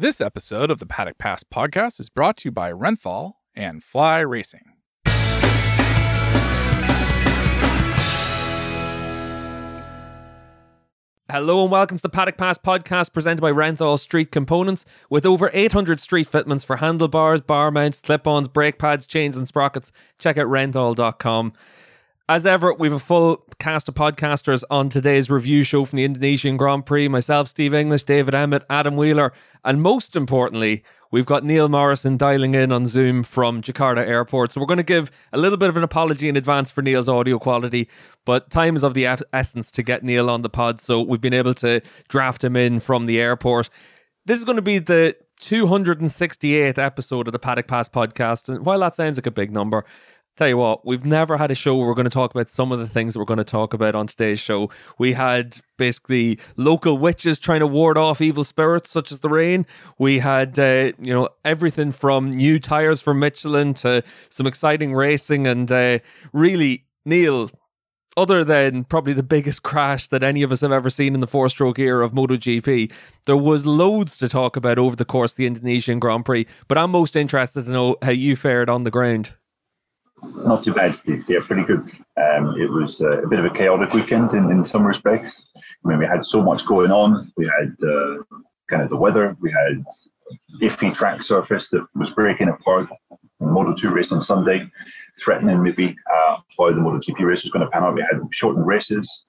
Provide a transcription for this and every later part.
This episode of the Paddock Pass podcast is brought to you by Renthal and Fly Racing. Hello and welcome to the Paddock Pass podcast presented by Renthal Street Components. With over 800 street fitments for handlebars, bar mounts, clip ons, brake pads, chains, and sprockets, check out renthal.com. As ever, we have a full cast of podcasters on today's review show from the Indonesian Grand Prix. Myself, Steve English, David Emmett, Adam Wheeler, and most importantly, we've got Neil Morrison dialing in on Zoom from Jakarta Airport. So we're going to give a little bit of an apology in advance for Neil's audio quality, but time is of the essence to get Neil on the pod. So we've been able to draft him in from the airport. This is going to be the 268th episode of the Paddock Pass podcast. And while that sounds like a big number, Tell you what, we've never had a show where we're going to talk about some of the things that we're going to talk about on today's show. We had basically local witches trying to ward off evil spirits such as the rain. We had, uh, you know, everything from new tires for Michelin to some exciting racing and uh, really, Neil, other than probably the biggest crash that any of us have ever seen in the four stroke era of MotoGP, there was loads to talk about over the course of the Indonesian Grand Prix. But I'm most interested to know how you fared on the ground. Not too bad, Steve. Yeah, pretty good. Um, it was uh, a bit of a chaotic weekend in, in some respects. I mean, we had so much going on. We had uh, kind of the weather. We had iffy track surface that was breaking apart. Moto 2 race on Sunday, threatening maybe uh, how the MotoGP race was going to pan out. We had shortened races.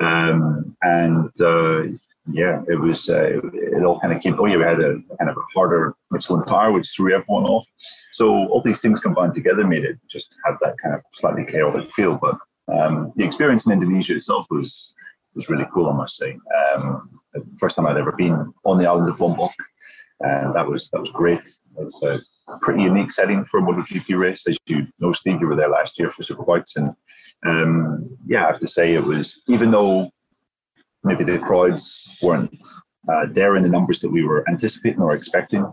Um, and uh, yeah, it was, uh, it, all kind of came. Oh, yeah, we had a kind of a harder Michelin tire, which threw everyone off. So all these things combined together made it just have that kind of slightly chaotic feel. But um, the experience in Indonesia itself was was really cool, I must say. Um, first time I'd ever been on the island of Lombok, and that was that was great. It's a pretty unique setting for a MotoGP race, as you know, Steve. You were there last year for Superbikes, and um, yeah, I have to say it was even though maybe the crowds weren't uh, there in the numbers that we were anticipating or expecting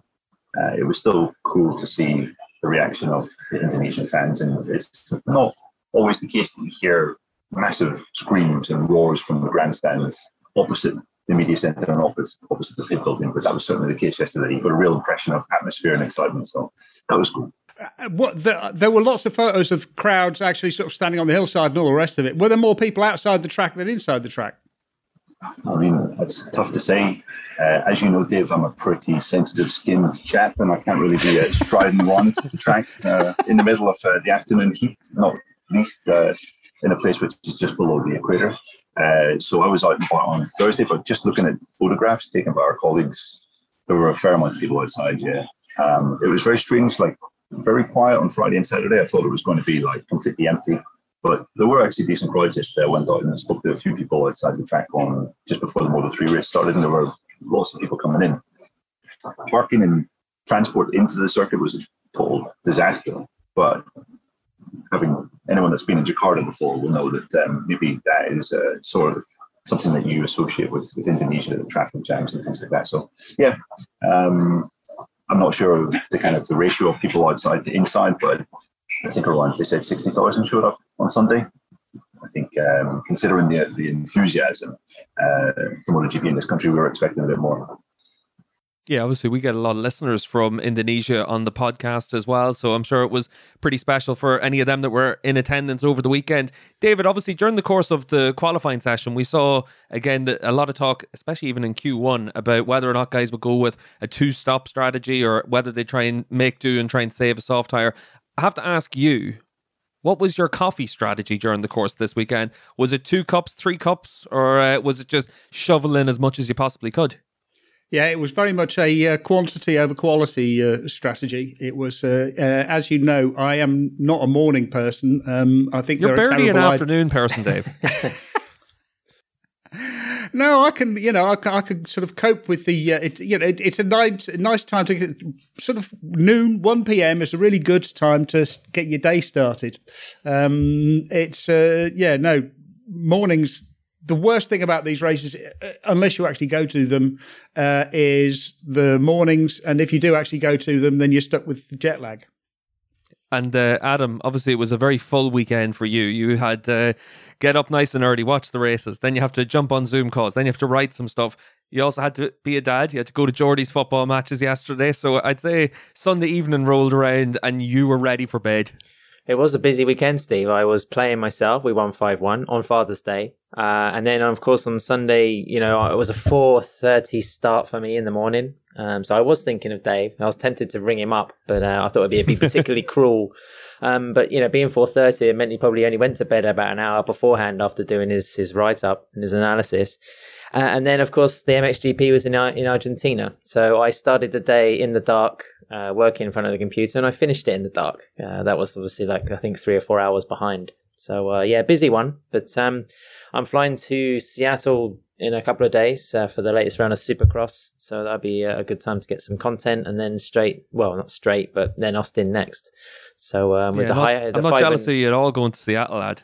uh, it was still cool to see the reaction of the Indonesian fans. And it's not always the case that you hear massive screams and roars from the grandstands opposite the media centre and opposite, opposite the pit building, but that was certainly the case yesterday. You got a real impression of atmosphere and excitement, so that was cool. Uh, what the, there were lots of photos of crowds actually sort of standing on the hillside and all the rest of it. Were there more people outside the track than inside the track? I mean, it's tough to say. Uh, as you know, Dave, I'm a pretty sensitive skinned chap, and I can't really be uh, striding around the track uh, in the middle of uh, the afternoon heat, not least uh, in a place which is just below the equator. Uh, so I was out on Thursday, but just looking at photographs taken by our colleagues, there were a fair amount of people outside. Yeah, um, it was very strange, like very quiet on Friday and Saturday. I thought it was going to be like completely empty. But there were actually decent crowds yesterday. I went out and spoke to a few people outside the track on just before the Moto 3 race started, and there were lots of people coming in. Parking and transport into the circuit was a total disaster. But having anyone that's been in Jakarta before will know that um, maybe that is uh, sort of something that you associate with, with Indonesia, the traffic jams and things like that. So, yeah, um, I'm not sure the kind of the ratio of people outside to inside, but I think around they said 60,000 showed up on Sunday. I think um, considering the the enthusiasm uh, from MotoGP in this country, we were expecting a bit more. Yeah, obviously, we get a lot of listeners from Indonesia on the podcast as well. So I'm sure it was pretty special for any of them that were in attendance over the weekend. David, obviously, during the course of the qualifying session, we saw again that a lot of talk, especially even in Q1, about whether or not guys would go with a two stop strategy or whether they try and make do and try and save a soft tire. I have to ask you, what was your coffee strategy during the course this weekend? Was it two cups, three cups, or uh, was it just shovel in as much as you possibly could? Yeah, it was very much a uh, quantity over quality uh, strategy. It was, uh, uh as you know, I am not a morning person. Um, I think you're barely an afternoon person, Dave. no, I can, you know, I can, I sort of cope with the, uh, it, you know, it, it's a nice, nice time to get, sort of noon, 1 p.m. is a really good time to get your day started. Um, it's, uh, yeah, no, mornings, the worst thing about these races, uh, unless you actually go to them, uh, is the mornings. And if you do actually go to them, then you're stuck with the jet lag. And uh, Adam, obviously, it was a very full weekend for you. You had uh, get up nice and early, watch the races. Then you have to jump on Zoom calls. Then you have to write some stuff. You also had to be a dad. You had to go to Geordie's football matches yesterday. So I'd say Sunday evening rolled around and you were ready for bed. It was a busy weekend, Steve. I was playing myself. We won five one on Father's Day, uh, and then of course on Sunday, you know, it was a four thirty start for me in the morning. Um, so I was thinking of Dave. I was tempted to ring him up, but uh, I thought it'd be, it'd be particularly cruel. Um, but you know, being four thirty, it meant he probably only went to bed about an hour beforehand after doing his his write up and his analysis. Uh, and then, of course, the MXGP was in in Argentina. So I started the day in the dark, uh, working in front of the computer, and I finished it in the dark. Uh, that was obviously like I think three or four hours behind. So uh, yeah, busy one. But um, I'm flying to Seattle in a couple of days uh, for the latest round of Supercross. So that'll be a good time to get some content, and then straight, well, not straight, but then Austin next. So um, with yeah, the I'm high, not, I'm not jealous of you at all going to Seattle, lad.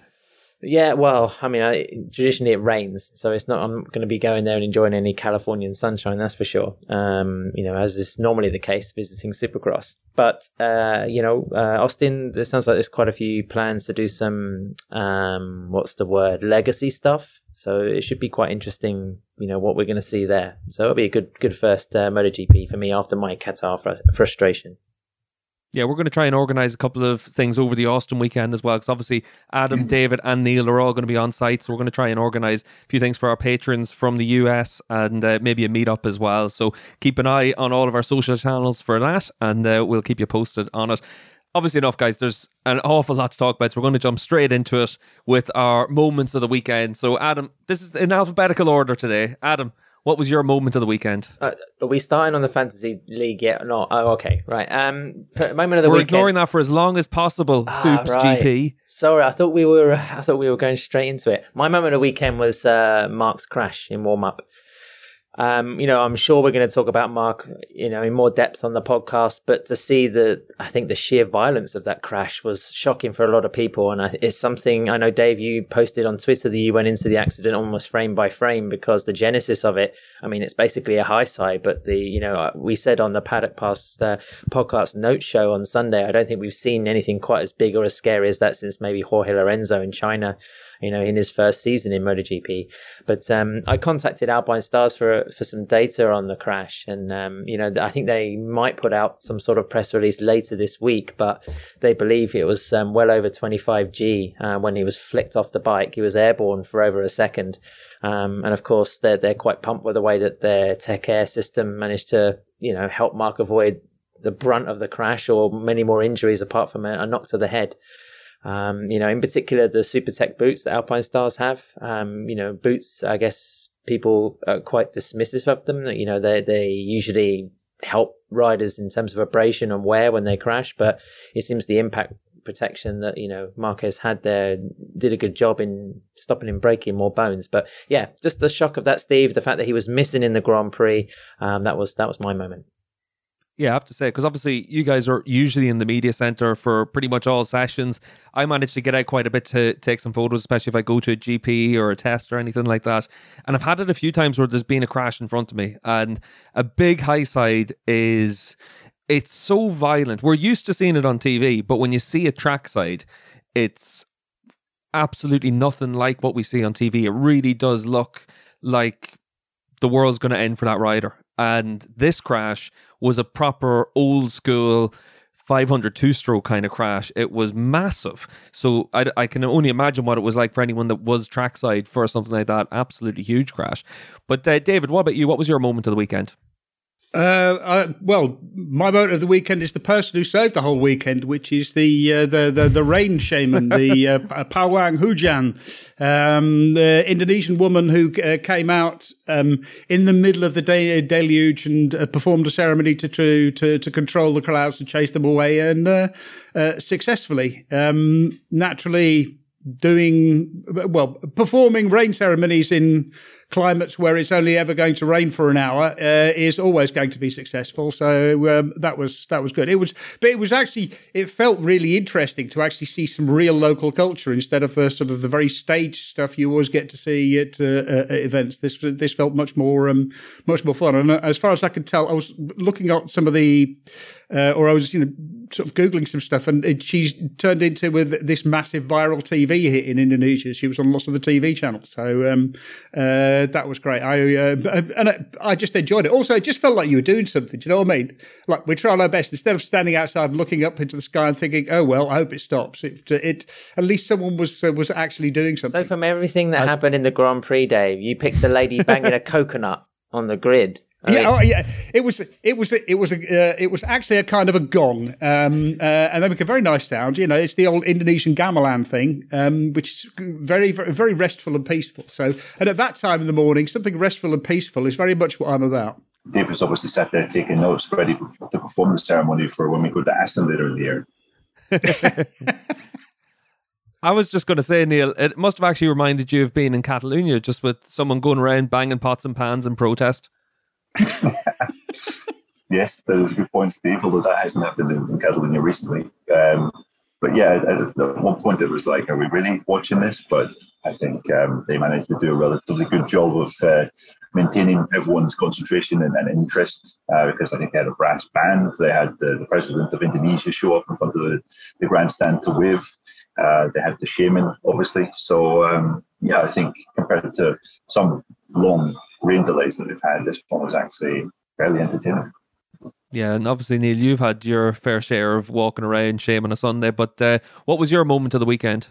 Yeah, well, I mean, I, traditionally it rains, so it's not. I'm going to be going there and enjoying any Californian sunshine, that's for sure. Um, you know, as is normally the case, visiting Supercross. But uh, you know, uh, Austin, there sounds like there's quite a few plans to do some, um, what's the word, legacy stuff. So it should be quite interesting. You know what we're going to see there. So it'll be a good, good first uh, MotoGP for me after my Qatar fr- frustration. Yeah, we're going to try and organize a couple of things over the Austin weekend as well, because obviously Adam, David, and Neil are all going to be on site. So we're going to try and organize a few things for our patrons from the US and uh, maybe a meetup as well. So keep an eye on all of our social channels for that, and uh, we'll keep you posted on it. Obviously, enough, guys. There's an awful lot to talk about, so we're going to jump straight into it with our moments of the weekend. So, Adam, this is in alphabetical order today. Adam, what was your moment of the weekend? Uh, are we starting on the fantasy league yet or not? Oh, okay, right. Um, moment of the We're weekend. ignoring that for as long as possible. Ah, Oops, right. GP. Sorry, I thought we were. I thought we were going straight into it. My moment of the weekend was uh, Marc's crash in warm up. Um, you know, I'm sure we're going to talk about Marc, you know, in more depth on the podcast, but to see the, I think the sheer violence of that crash was shocking for a lot of people. And it's something I know, Dave, you posted on Twitter that you went into the accident almost frame by frame because the genesis of it, I mean, it's basically a high side, but the, you know, we said on the Paddock Pass uh, podcast note show on Sunday, I don't think we've seen anything quite as big or as scary as that since maybe Jorge Lorenzo in China you know, in his first season in MotoGP. But um, I contacted Alpinestars for for some data on the crash, and um, you know, I think they might put out some sort of press release later this week. But they believe it was um, well over 25 G uh, when he was flicked off the bike. He was airborne for over a second, um, and of course, they're they're quite pumped with the way that their Tech-Air system managed to you know help Marc avoid the brunt of the crash or many more injuries apart from a, a knock to the head. Um, you know, in particular, the Supertech boots that Alpinestars have. Um, you know, boots, I guess people are quite dismissive of them. You know, they, they usually help riders in terms of abrasion and wear when they crash, but it seems the impact protection that, you know, Marquez had there did a good job in stopping him breaking more bones. But yeah, just the shock of that, Steve, the fact that he was missing in the Grand Prix, um, that was, that was my moment. Yeah, I have to say, because obviously you guys are usually in the media center for pretty much all sessions. I managed to get out quite a bit to take some photos, especially if I go to a GP or a test or anything like that. And I've had it a few times where there's been a crash in front of me. And a big high side is it's so violent. We're used to seeing it on TV, but when you see a trackside, it's absolutely nothing like what we see on TV. It really does look like the world's going to end for that rider. And this crash was a proper old school 500 two stroke kind of crash. It was massive. So I, I can only imagine what it was like for anyone that was trackside for something like that. Absolutely huge crash. But uh, David, what about you? What was your moment of the weekend? Uh, uh, well, my moment of the weekend is the person who saved the whole weekend, which is the uh, the, the the rain shaman, the uh, Pawang Hujan, um, the Indonesian woman who uh, came out um, in the middle of the de- deluge and uh, performed a ceremony to, to to to control the clouds and chase them away, and uh, successfully. Um, naturally, doing well, performing rain ceremonies in climates where it's only ever going to rain for an hour uh, is always going to be successful. So um, that was that was good. It was, but it was actually it felt really interesting to actually see some real local culture instead of the sort of the very stage stuff you always get to see at, uh, at events. This this felt much more um, much more fun. And uh, as far as I could tell, I was looking at some of the. Uh, or I was, you know, sort of googling some stuff, and it, she's turned into with this massive viral TV hit in Indonesia. She was on lots of the TV channels, so um, uh, uh, that was great. I uh, and I, I, just enjoyed it. Also, it just felt like you were doing something. Do you know what I mean? Like we're trying our best instead of standing outside and looking up into the sky and thinking, "Oh well, I hope it stops." It, it at least someone was uh, was actually doing something. So, from everything that I, happened in the Grand Prix, Dave, you picked the lady banging a coconut on the grid. I yeah, oh, yeah. It was it was it was a, uh, it was actually a kind of a gong, um, uh, and they make a very nice sound. You know, it's the old Indonesian gamelan thing, um, which is very, very very restful and peaceful. So, and at that time in the morning, something restful and peaceful is very much what I'm about. Dave was obviously sat there taking notes, ready to perform the ceremony for when we go to Austin later in the year. I was just going to say, Neil, it must have actually reminded you of being in Catalonia, just with someone going around banging pots and pans in protest. Yes, that is a good point, Steve, although that hasn't happened in, in Catalonia recently. Um, but yeah, at, at, one point it was like, are we really watching this? But I think um, they managed to do a relatively good job of uh, maintaining everyone's concentration and, and interest uh, because I think they had a brass band. They had the, the, president of Indonesia show up in front of the, the grandstand to wave. Uh, they had the shaman, obviously. So, um, yeah, I think compared to some long rain delays that we've had, this one was actually fairly entertaining. Yeah, and obviously, Neil, you've had your fair share of walking around shame on a Sunday, but uh, what was your moment of the weekend?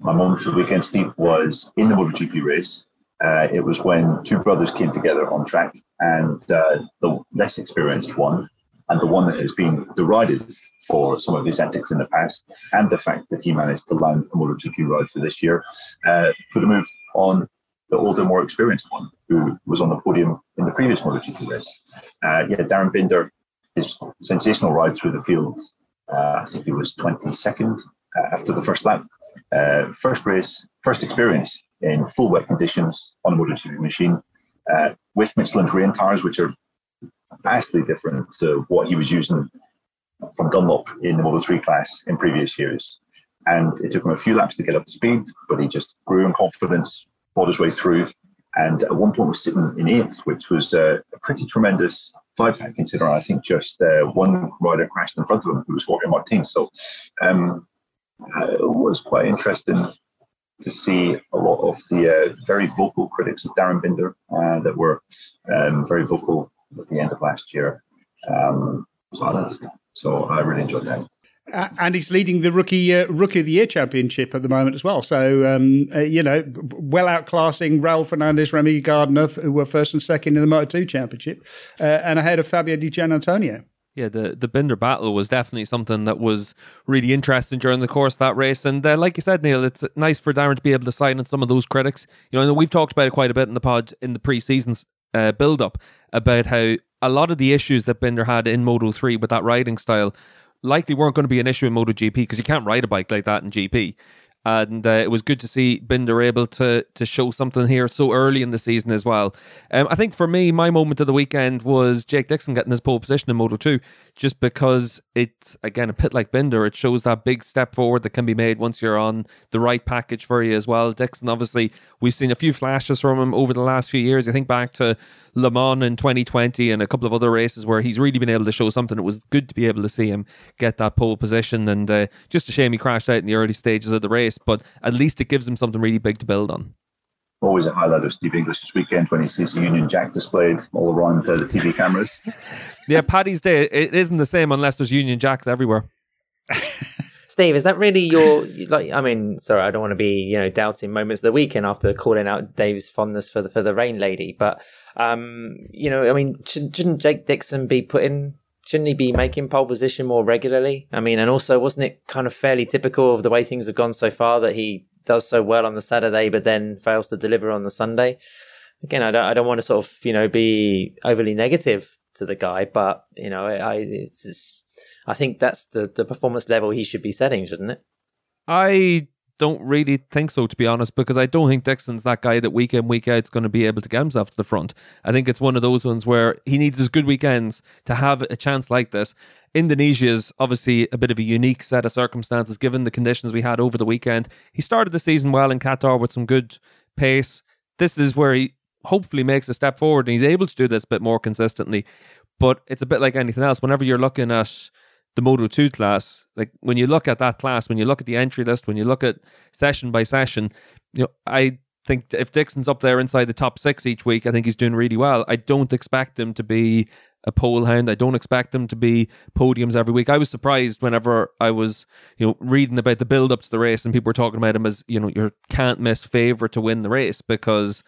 My moment of the weekend, Steve, was in the MotoGP race. Uh, it was when two brothers came together on track, and uh, the less experienced one, and the one that has been derided for some of his antics in the past, and the fact that he managed to land a MotoGP ride for this year, uh, put a move on the older, more experienced one who was on the podium in the previous MotoGP race. Uh, yeah, Darryn Binder, his sensational ride through the field. Uh, I think he was 22nd uh, after the first lap. Uh, first race, first experience in full wet conditions on a MotoGP machine uh, with Michelin's rain tires, which are vastly different to what he was using from Dunlop in the Moto 3 class in previous years. And it took him a few laps to get up to speed, but he just grew in confidence, fought his way through, and at one point was sitting in eighth, which was uh, a pretty tremendous five pack considering I think just uh, one rider crashed in front of him who was Jorge Martin. So um, uh, it was quite interesting to see a lot of the uh, very vocal critics of Darryn Binder uh, that were um, very vocal at the end of last year. Um, so I really enjoyed that. Uh, and he's leading the rookie uh, rookie of the year championship at the moment as well. So um, uh, you know, well outclassing Raul Fernandez, Remy Gardner, who were first and second in the Moto Two championship, uh, and ahead of Fabio Di Giannantonio. Yeah, the the Binder battle was definitely something that was really interesting during the course of that race. And uh, like you said, Neil, it's nice for Darryn to be able to silence some of those critics. You know, we've talked about it quite a bit in the pod in the pre-season uh, build up about how a lot of the issues that Binder had in Moto 3 with that riding style likely weren't going to be an issue in MotoGP because you can't ride a bike like that in GP and uh, it was good to see Binder able to to show something here so early in the season as well. Um, I think for me, my moment of the weekend was Jake Dixon getting his pole position in Moto Two, just because it's again a pit like Binder, it shows that big step forward that can be made once you're on the right package for you as well. Dixon, obviously, we've seen a few flashes from him over the last few years. I think back to Le Mans in 2020 and a couple of other races where he's really been able to show something. It was good to be able to see him get that pole position, and uh, just a shame he crashed out in the early stages of the race but at least it gives him something really big to build on. Always a highlight of Steve English this weekend when he sees a Union Jack displayed all around uh, the TV cameras. yeah, Paddy's Day, it isn't the same unless there's Union Jacks everywhere. Steve, is that really your like? I mean, sorry, I don't want to be you know doubting moments of the weekend after calling out Dave's fondness for the for the rain lady, but um, you know, I mean, shouldn't Jake Dixon be putting shouldn't he be making pole position more regularly? I mean, and also wasn't it kind of fairly typical of the way things have gone so far that he does so well on the Saturday, but then fails to deliver on the Sunday? Again, I don't, I don't want to sort of, you know, be overly negative to the guy, but you know, I, it's just, I think that's the, the performance level he should be setting, shouldn't it? I don't really think so, to be honest, because I don't think Dixon's that guy that week in, week out is going to be able to get himself to the front. I think it's one of those ones where he needs his good weekends to have a chance like this. Indonesia is obviously a bit of a unique set of circumstances given the conditions we had over the weekend. He started the season well in Qatar with some good pace. This is where he hopefully makes a step forward and he's able to do this a bit more consistently. But it's a bit like anything else. Whenever you're looking at the Moto 2 class, like when you look at that class, when you look at the entry list, when you look at session by session, you know, I think if Dixon's up there inside the top six each week, I think he's doing really well. I don't expect him to be a pole hound. I don't expect them to be podiums every week. I was surprised whenever I was, you know, reading about the build up to the race and people were talking about him as, you know, your can't miss favourite to win the race because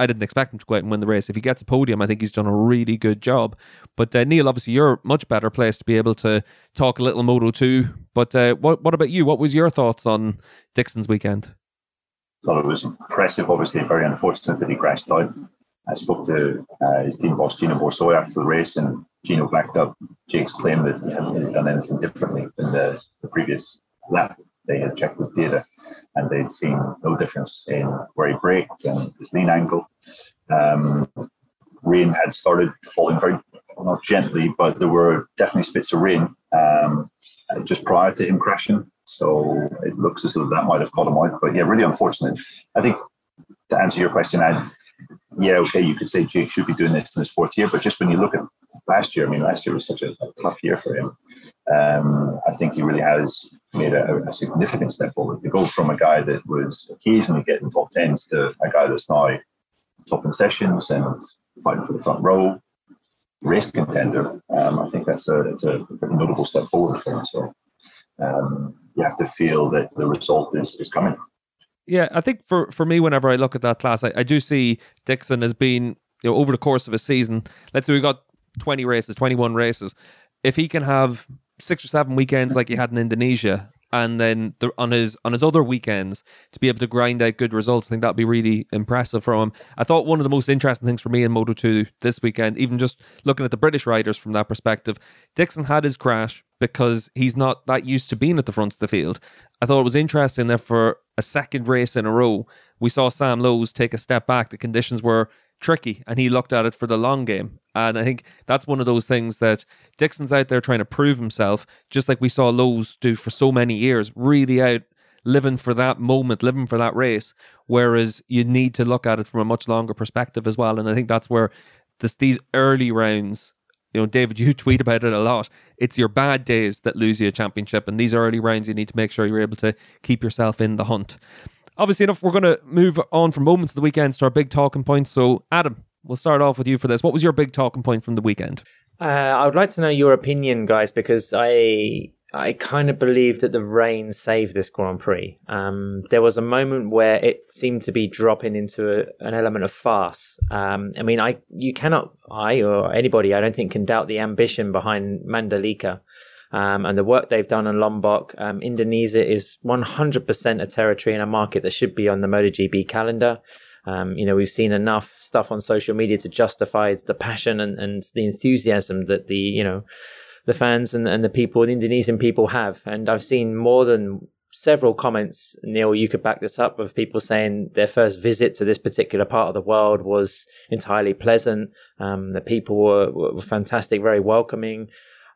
I didn't expect him to go out and win the race. If he gets a podium, I think he's done a really good job. But uh, Neil, obviously, you're much better placed to be able to talk a little Moto 2. But uh, what what about you? What was your thoughts on Dixon's weekend? Thought it was impressive. Obviously, very unfortunate that he crashed out. I spoke to uh, his team boss, Gino Borsoi, after the race, and Gino backed up Jake's claim that he hadn't done anything differently than the, the previous lap. They had checked his data and they'd seen no difference in where he braked and his lean angle. Um, rain had started falling very, not gently, but there were definitely spits of rain um, just prior to him crashing. So it looks as though that might have caught him out. But yeah, really unfortunate. I think to answer your question, I'd yeah, okay, you could say Jake should be doing this in his fourth year, but just when you look at last year, I mean, last year was such a, a tough year for him. Um, I think he really has made a, a, significant step forward to go from a guy that was occasionally getting top tens to a guy that's now top in sessions and fighting for the front row, race contender. Um, I think that's a, it's a pretty notable step forward for him. So um, you have to feel that the result is, is coming. Yeah, I think for, for me, whenever I look at that class, I, I do see Dixon as being, you know, over the course of a season, let's say we've got 20 races, 21 races. If he can have six or seven weekends like he had in Indonesia, and then the, on his on his other weekends to be able to grind out good results, I think that'd be really impressive from him. I thought one of the most interesting things for me in Moto Two this weekend, even just looking at the British riders from that perspective, Dixon had his crash because he's not that used to being at the front of the field. I thought it was interesting that for a second race in a row, we saw Sam Lowes take a step back. The conditions were tricky and he looked at it for the long game. And I think that's one of those things that Dixon's out there trying to prove himself, just like we saw Lowes do for so many years, really out living for that moment, living for that race. Whereas you need to look at it from a much longer perspective as well. And I think that's where this, these early rounds, you know, David, you tweet about it a lot. It's your bad days that lose you a championship. And these early rounds, you need to make sure you're able to keep yourself in the hunt obviously enough, we're going to move on from moments of the weekend to our big talking points. So, Adam, we'll start off with you for this. What was your big talking point from the weekend? Uh, I would like to know your opinion, guys, because I I kind of believe that the rain saved this Grand Prix. Um, there was a moment where it seemed to be dropping into a, an element of farce. Um, I mean, I you cannot I or anybody I don't think can doubt the ambition behind Mandalika um, and the work they've done in Lombok. Um, Indonesia is 100% a territory and a market that should be on the MotoGP calendar. Um, you know, we've seen enough stuff on social media to justify the passion and, and the enthusiasm that the, you know, the fans and, and the people, the Indonesian people have. And I've seen more than several comments, Neil, you could back this up of people saying their first visit to this particular part of the world was entirely pleasant. Um, the people were, were fantastic, very welcoming.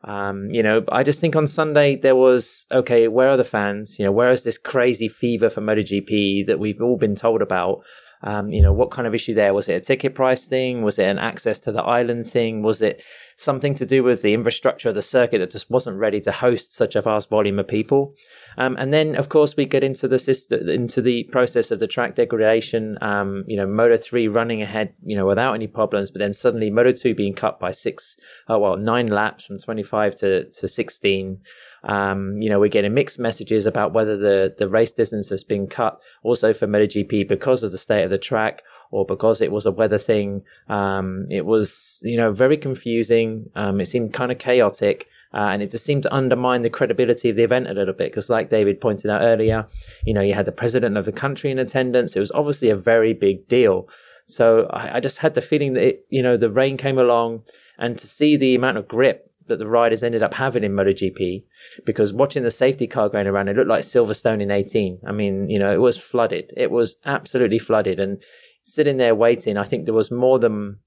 Um, you know, I just think on Sunday there was okay. Where are the fans? You know, where is this crazy fever for MotoGP that we've all been told about? Um, you know, what kind of issue there? Was it a ticket price thing? Was it an access to the island thing? Was it something to do with the infrastructure of the circuit that just wasn't ready to host such a vast volume of people? Um, and then, of course, we get into the system, into the process of the track degradation. Um, you know, Moto three running ahead, you know, without any problems, but then suddenly Moto two being cut by six, oh well, nine laps from twenty five to to sixteen. Um, you know, we're getting mixed messages about whether the, the race distance has been cut also for MotoGP because of the state of the track or because it was a weather thing. Um, it was, you know, very confusing. Um, it seemed kind of chaotic. Uh, and it just seemed to undermine the credibility of the event a little bit because, like David pointed out earlier, you know, you had the president of the country in attendance. It was obviously a very big deal. So I, I just had the feeling that, it, you know, the rain came along and to see the amount of grip that the riders ended up having in MotoGP because watching the safety car going around, it looked like Silverstone in 18. I mean, you know, it was flooded. It was absolutely flooded. And sitting there waiting, I think there was more than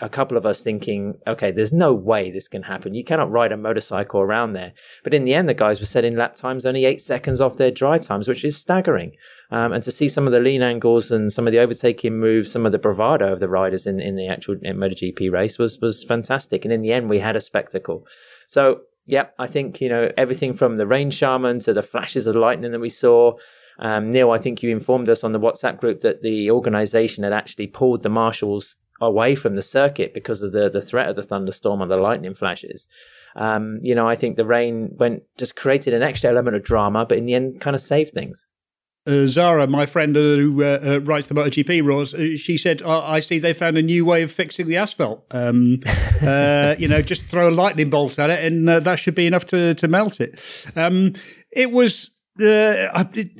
a couple of us thinking, okay, there's no way this can happen. You cannot ride a motorcycle around there. But in the end, the guys were setting lap times only eight seconds off their dry times, which is staggering. Um, and to see some of the lean angles and some of the overtaking moves, some of the bravado of the riders in, in the actual MotoGP race was, was fantastic. And in the end, we had a spectacle. So, yeah, I think, you know, everything from the rain shaman to the flashes of lightning that we saw, Um, Neil, I think you informed us on the WhatsApp group that the organisation had actually pulled the marshals away from the circuit because of the the threat of the thunderstorm and the lightning flashes. Um, you know, I think the rain went just created an extra element of drama, but in the end, kind of saved things. Uh, Zara, my friend who uh, uh, writes the MotoGP rules, uh, she said, oh, "I see they found a new way of fixing the asphalt. Um, uh, you know, just throw a lightning bolt at it, and uh, that should be enough to to melt it." Um, it was. It,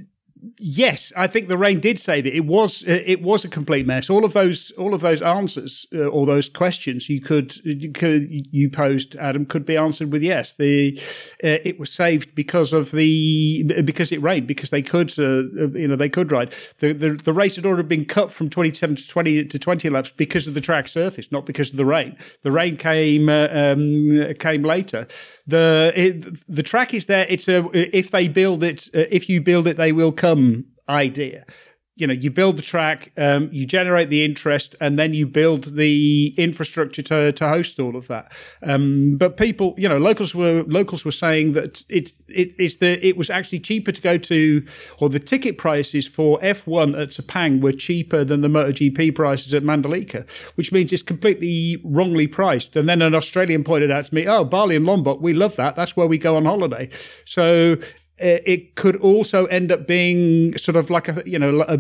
Yes, I think the rain did save it. It was uh, it was a complete mess. All of those all of those answers, uh, all those questions you could, you could you posed, Adam, could be answered with yes. The uh, it was saved because of the because it rained because they could uh, you know they could ride the, the the race had already been cut from twenty seven to twenty to twenty laps because of the track surface, not because of the rain. The rain came uh, um, came later. The it, the track is there. It's a if they build it, uh, if you build it, they will come idea. You know you build the track um, you generate the interest and then you build the infrastructure to, to host all of that. Um, but people you know locals were locals were saying that it's it, it's the it was actually cheaper to go to or the ticket prices for F1 at Sepang were cheaper than the MotoGP prices at Mandalika which means it's completely wrongly priced. And then an Australian pointed out to me oh Bali and Lombok we love that. That's where we go on holiday. So Uh, it could also end up being sort of like a you know a,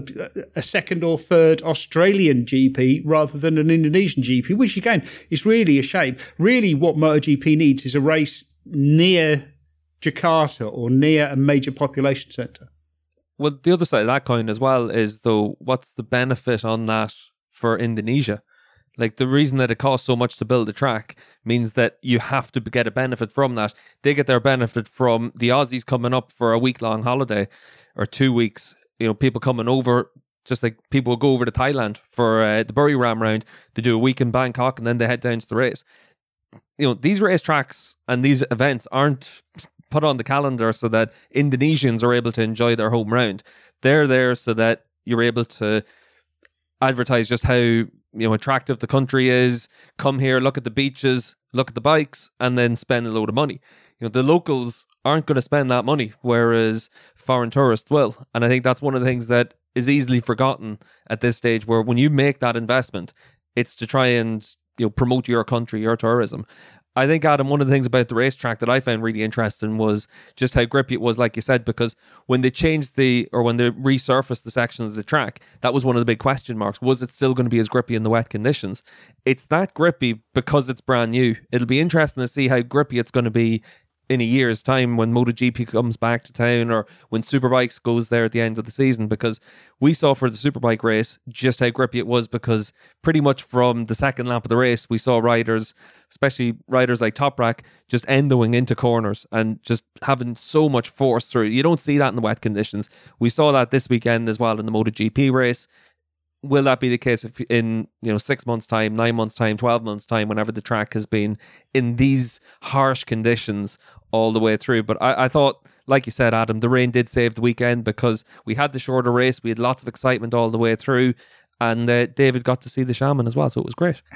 a, second or third Australian GP rather than an Indonesian GP, which again is really a shame. Really, what MotoGP needs is a race near Jakarta or near a major population centre. Well, the other side of that coin as well is though, what's the benefit on that for Indonesia? Like the reason that it costs so much to build a track means that you have to get a benefit from that. They get their benefit from the Aussies coming up for a week long holiday or two weeks. You know, people coming over, just like people go over to Thailand for uh, the Buriram round. They do a week in Bangkok and then they head down to the race. You know, these race tracks and these events aren't put on the calendar so that Indonesians are able to enjoy their home round. They're there so that you're able to advertise just how you know attractive the country is come here look at the beaches look at the bikes and then spend a load of money. You know the locals aren't going to spend that money whereas foreign tourists will. And i think that's one of the things that is easily forgotten at this stage where when you make that investment it's to try and you know promote your country your tourism I think, Adam, one of the things about the racetrack that I found really interesting was just how grippy it was, like you said, because when they changed the or when they resurfaced the section of the track, that was one of the big question marks. Was it still going to be as grippy in the wet conditions? It's that grippy because it's brand new. It'll be interesting to see how grippy it's going to be in a year's time when MotoGP comes back to town or when Superbikes goes there at the end of the season because we saw for the Superbike race just how grippy it was because pretty much from the second lap of the race we saw riders, especially riders like Toprak, just endoing into corners and just having so much force through. You don't see that in the wet conditions. We saw that this weekend as well in the MotoGP race will that be the case if in you know six months time nine months time 12 months time whenever the track has been in these harsh conditions all the way through but I, I thought like you said adam the rain did save the weekend because we had the shorter race we had lots of excitement all the way through and uh, David got to see the shaman as well, so it was great.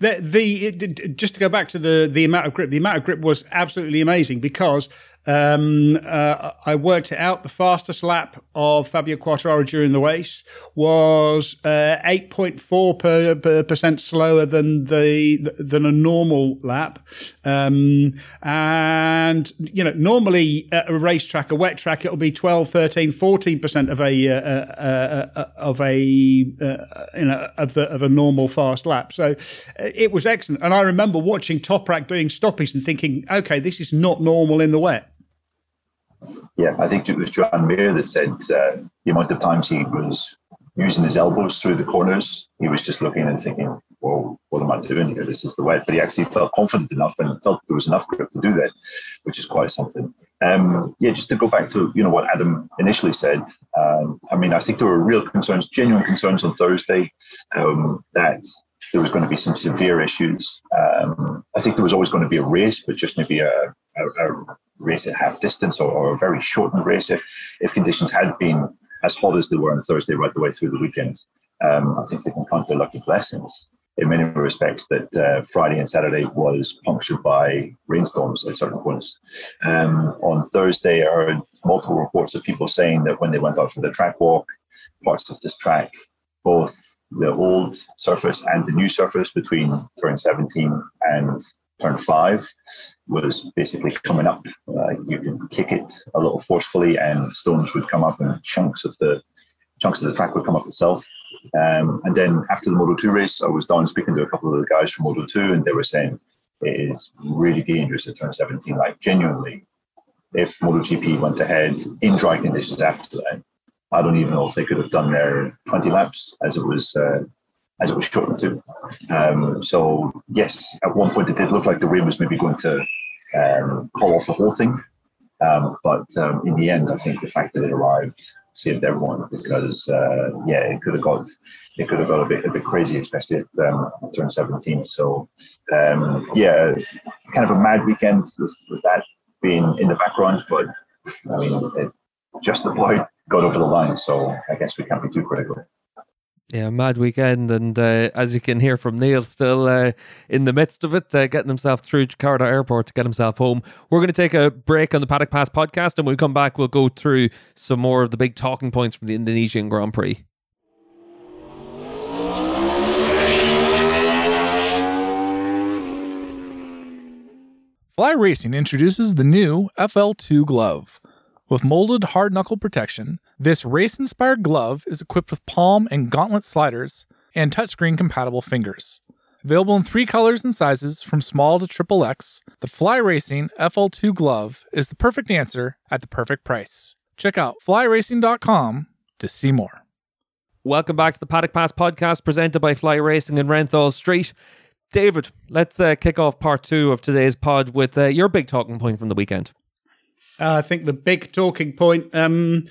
the, the it, just to go back to the the amount of grip, the amount of grip was absolutely amazing because um, uh, I worked it out. The fastest lap of Fabio Quartararo during the race was uh, eight point four percent slower than the than a normal lap. Um, and you know, normally at a racetrack, a wet track, it'll be 12, 13, 14 percent of a uh, uh, uh, uh of a you know of the of a normal fast lap. So it was excellent. And I remember watching Toprak doing stoppies and thinking, okay, this is not normal in the wet yeah, I think it was Joan Mir that said uh, the amount of times he was using his elbows through the corners, he was just looking and thinking, "Whoa, what am I doing here? This is the wet." But he actually felt confident enough and felt there was enough grip to do that, which is quite something. Um, yeah, just to go back to you know what Adam initially said. Um, I mean, I think there were real concerns, genuine concerns on Thursday um, that there was going to be some severe issues. Um, I think there was always going to be a race, but just maybe a, a, a race at half distance or, or, a very shortened race if, if conditions had been as hot as they were on Thursday right the way through the weekend. Um, I think they can count their lucky blessings. in many respects that uh, Friday and Saturday was punctured by rainstorms at certain points. Um, on Thursday, I heard multiple reports of people saying that when they went out for the track walk, parts of this track, both the old surface and the new surface between turn 17 and turn five was basically coming up. Uh, you could kick it a little forcefully, and stones would come up, and chunks of the chunks of the track would come up itself. Um, and then after the Moto 2 race, I was down speaking to a couple of the guys from Moto 2, and they were saying it is really dangerous at turn 17. Like, genuinely, if MotoGP went ahead in dry conditions after that, I don't even know if they could have done their 20 laps as it was uh, as it was shortened to. Um, so yes, at one point it did look like the rain was maybe going to um, call off the whole thing, um, but um, in the end, I think the fact that it arrived saved everyone because uh, yeah, it could have got it could have got a bit a bit crazy, especially at um, turn 17. So um, yeah, kind of a mad weekend with, with that being in the background, but I mean, it just the boy got over the line. So I guess we can't be too critical. Yeah, mad weekend, and uh, as you can hear from Neil, still uh, in the midst of it, uh, getting himself through Jakarta Airport to get himself home. We're going to take a break on the Paddock Pass podcast, and when we come back, we'll go through some more of the big talking points from the Indonesian Grand Prix. Fly Racing introduces the new FL2 glove. With molded hard knuckle protection, this race inspired glove is equipped with palm and gauntlet sliders and touchscreen compatible fingers. Available in three colors and sizes from small to triple X, the Fly Racing FL2 glove is the perfect answer at the perfect price. Check out flyracing.com to see more. Welcome back to the Paddock Pass podcast presented by Fly Racing and Renthal Street. David, let's uh, kick off part two of today's pod with uh, your big talking point from the weekend. Uh, I think the big talking point um,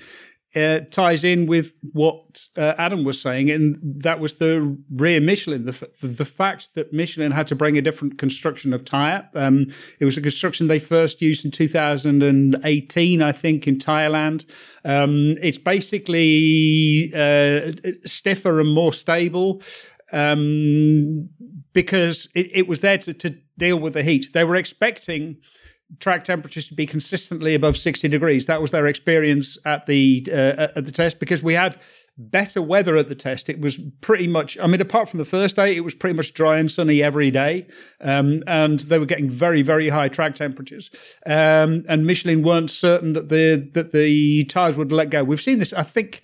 uh, ties in with what uh, Adam was saying, and that was the rear Michelin. The, the fact that Michelin had to bring a different construction of tire. Um, it was a construction they first used in 2018, I think, in Thailand. Um, it's basically uh, stiffer and more stable. Um, because it, it was there to, to deal with the heat. They were expecting track temperatures to be consistently above 60 degrees. That was their experience at the uh, at the test because we had better weather at the test. It was pretty much, I mean, apart from the first day, it was pretty much dry and sunny every day. Um, and they were getting very, very high track temperatures. Um, and Michelin weren't certain that the, that the tires would let go. We've seen this, I think,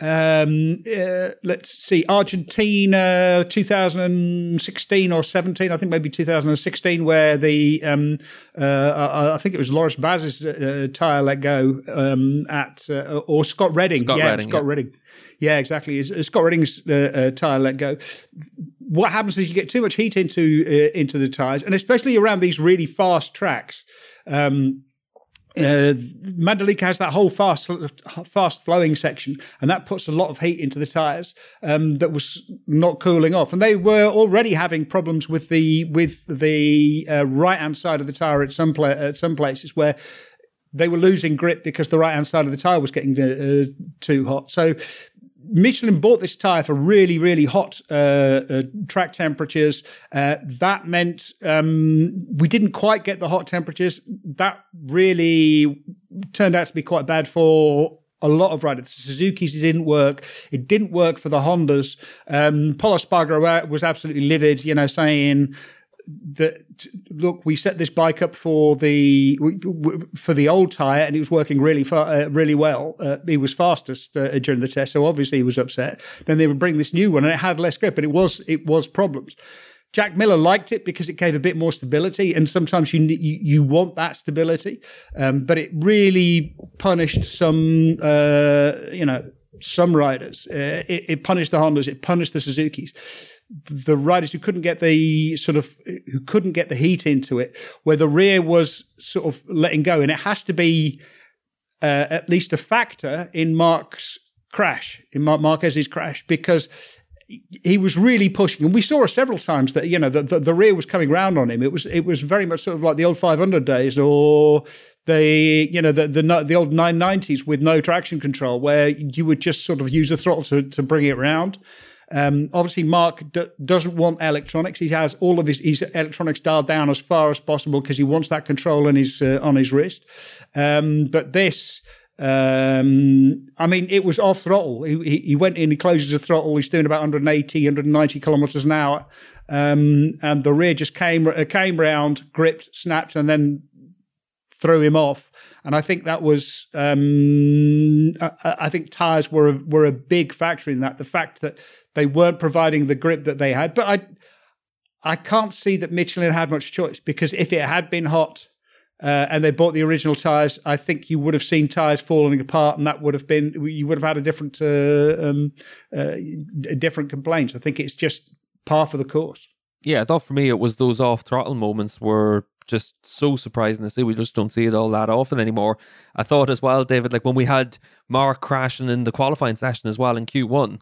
um, uh, let's see, Argentina 2016 or 17, I think maybe 2016, where the, um, uh, I think it was Loris Baz's uh, tire let go um, at, uh, or Scott Redding. Scott yeah, Redding, Scott yeah. Redding. Yeah, exactly. It's, Scott Redding's uh, uh, tire let go. What happens is you get too much heat into uh, into the tires, and especially around these really fast tracks. Um, uh, Mandalika has that whole fast, fast flowing section, and that puts a lot of heat into the tires um, that was not cooling off. And they were already having problems with the with the uh, right hand side of the tire at some pla- at some places where they were losing grip because the right hand side of the tire was getting uh, too hot. So Michelin bought this tire for really, really hot uh, uh, track temperatures. Uh, that meant um, we didn't quite get the hot temperatures. That really turned out to be quite bad for a lot of riders. The Suzuki's didn't work. It didn't work for the Hondas. Um, Pol Espargaro was absolutely livid, you know, saying that look, we set this bike up for the for the old tire, and it was working really far, uh, really well. Uh, he was fastest uh, during the test, so obviously he was upset. Then they would bring this new one, and it had less grip, and it was it was problems. Jack Miller liked it because it gave a bit more stability, and sometimes you you, you want that stability, um, but it really punished some uh, you know some riders. Uh, it, it punished the Hondas, it punished the Suzuki's the riders who couldn't get the sort of who couldn't get the heat into it, where the rear was sort of letting go, and it has to be uh, at least a factor in Marc's crash, in Marc Marquez's crash, because he was really pushing, and we saw several times that you know the, the, the rear was coming round on him. It was it was very much sort of like the old 500 days, or the you know the the, the old 990s with no traction control, where you would just sort of use the throttle to, to bring it round. Um, obviously, Marc d- doesn't want electronics. He has all of his, his electronics dialed down as far as possible because he wants that control on his uh, on his wrist. Um, but this. Um, I mean, it was off throttle. He, he went in, he closes the throttle. He's doing about 180, 190 kilometers an hour, um, and the rear just came came round, gripped, snapped, and then threw him off. And I think that was, um, I, I, think tires were a, were a big factor in that. The fact that they weren't providing the grip that they had, but I, I can't see that Michelin had much choice because if it had been hot. Uh, and they bought the original tires. I think you would have seen tires falling apart, and that would have been you would have had a different, uh, um, uh, different complaints. I think it's just par for the course. Yeah, I thought for me it was those off throttle moments were just so surprising to see. We just don't see it all that often anymore. I thought as well, David, like when we had Marc crashing in the qualifying session as well in Q1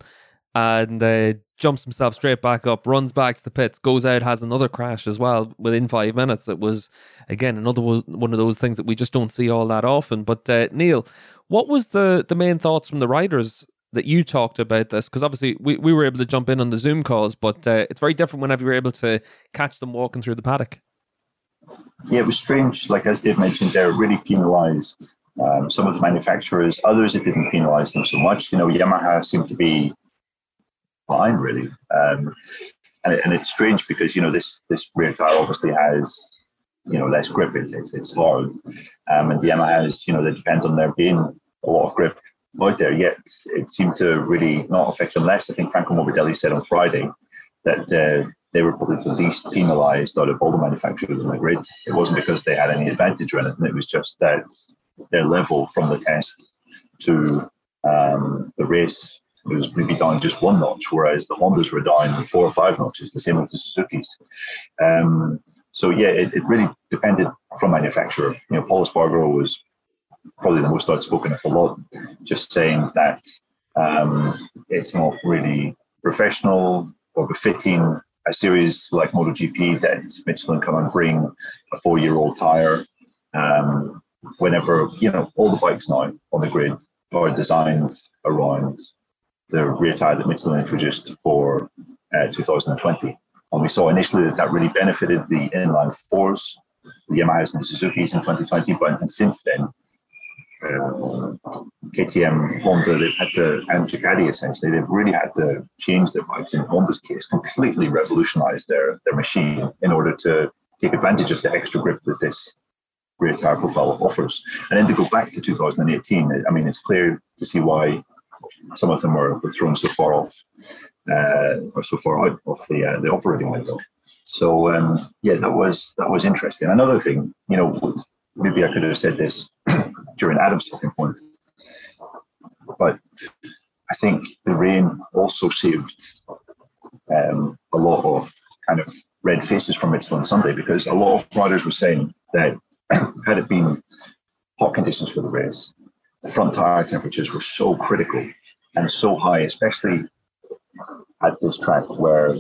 and uh, jumps himself straight back up, runs back to the pits, goes out, has another crash as well within five minutes. It was, again, another one of those things that we just don't see all that often. But uh, Neil, what was the, the main thoughts from the riders that you talked about this because obviously we, we were able to jump in on the Zoom calls, but uh, it's very different whenever you're able to catch them walking through the paddock. Yeah, it was strange. Like as Dave mentioned, they're really penalised. Um, some of the manufacturers, others it didn't penalise them so much. You know, Yamaha seemed to be fine, really. Um, and, and it's strange because you know this this rear tire obviously has you know less grip. It's it's, it's hard, um, and the Yamahas, you know, they depend on there being a lot of grip out there. Yet it seemed to really not affect them less. I think Franco Morbidelli said on Friday that uh, they were probably the least penalised out of all the manufacturers in the grid. It wasn't because they had any advantage or anything. It was just that their level from the test to um, the race was maybe down just one notch, whereas the Hondas were down four or five notches, the same with the Suzuki's. Um, so yeah, it, it, really depended from manufacturer. You know, Pol Espargaro was probably the most outspoken of the lot, just saying that um, it's not really professional or befitting a series like MotoGP that Michelin come and bring a four-year-old tire. Um, whenever you know all the bikes now on the grid are designed around the rear tire that Michelin introduced for uh, 2020, and we saw initially that that really benefited the inline fours, the Yamahas and the Suzuki's in 2020, but and since then KTM, Honda, they've had to, and Ducati essentially, they've really had to change their bikes. In Honda's case, completely revolutionize their, their machine in order to take advantage of the extra grip that this rear tire profile offers. And then to go back to 2018, I mean, it's clear to see why some of them were, were thrown so far off uh, or so far out of the uh, the operating window. So um, yeah, that was that was interesting. Another thing, you know, maybe I could have said this during Adam's talking point. But I think the rain also saved um, a lot of kind of red faces from Michelin Sunday because a lot of riders were saying that had it been hot conditions for the race, the front tire temperatures were so critical and so high, especially at this track where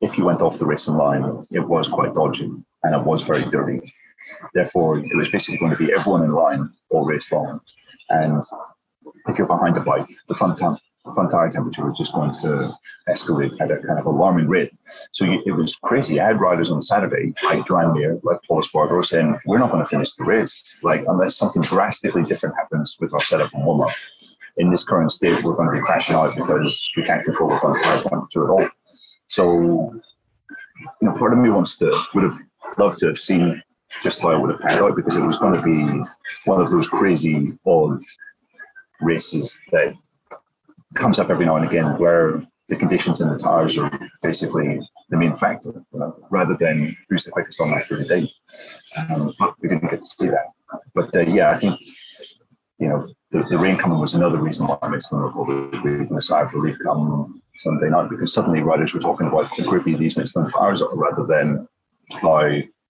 if you went off the racing line, it was quite dodgy and it was very dirty. Therefore, it was basically going to be everyone in line all race long. And if you're behind a bike, the front, front tire temperature was just going to escalate at a kind of alarming rate. So you, it was crazy. I had riders on Saturday, like Joan like Pol Espargaro, saying, We're not going to finish the race. Like, unless something drastically different happens with our setup and warm up. In this current state, we're going to be crashing out because we can't control the front tire temperature at all. So, you know, part of me wants to would have loved to have seen just how it would have panned out because it was going to be one of those crazy odd races that comes up every now and again where the conditions in the tires are basically the main factor, you know, rather than who's the quickest on that for the day. Um, but we didn't get to see that. But uh, yeah, I think you know the, the rain coming was another reason why Michelin were probably breathing a sigh of relief come Sunday night because suddenly riders were talking about how grippy these Michelin tires rather than how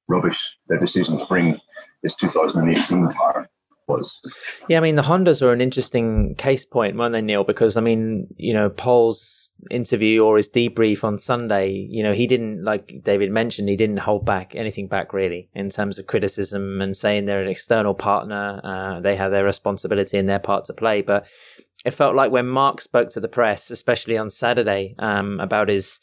rubbish their decision to bring this 2018 car was. Yeah, I mean the Hondas were an interesting case point, weren't they, Neil? Because I mean, you know, Pol's interview or his debrief on Sunday, you know, he didn't like David mentioned, he didn't hold back anything back really in terms of criticism and saying they're an external partner, uh, they have their responsibility and their part to play. But it felt like when Marc spoke to the press, especially on Saturday, um, about his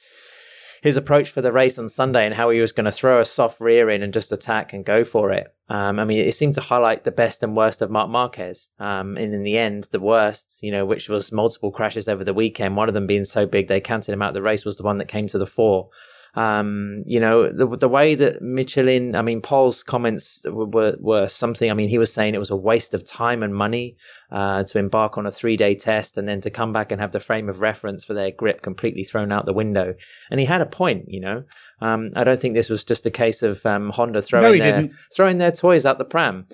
his approach for the race on Sunday and how he was going to throw a soft rear in and just attack and go for it. Um, I mean, it seemed to highlight the best and worst of Marc Marquez. Um, and in the end, the worst, you know, which was multiple crashes over the weekend, one of them being so big they counted him out of the race, was the one that came to the fore. Um, you know, the the way that Michelin, I mean, Pol's comments were were something. I mean, he was saying it was a waste of time and money uh, to embark on a three day test and then to come back and have the frame of reference for their grip completely thrown out the window. And he had a point. You know, um, I don't think this was just a case of um, Honda throwing no, their didn't. throwing their toys out the pram.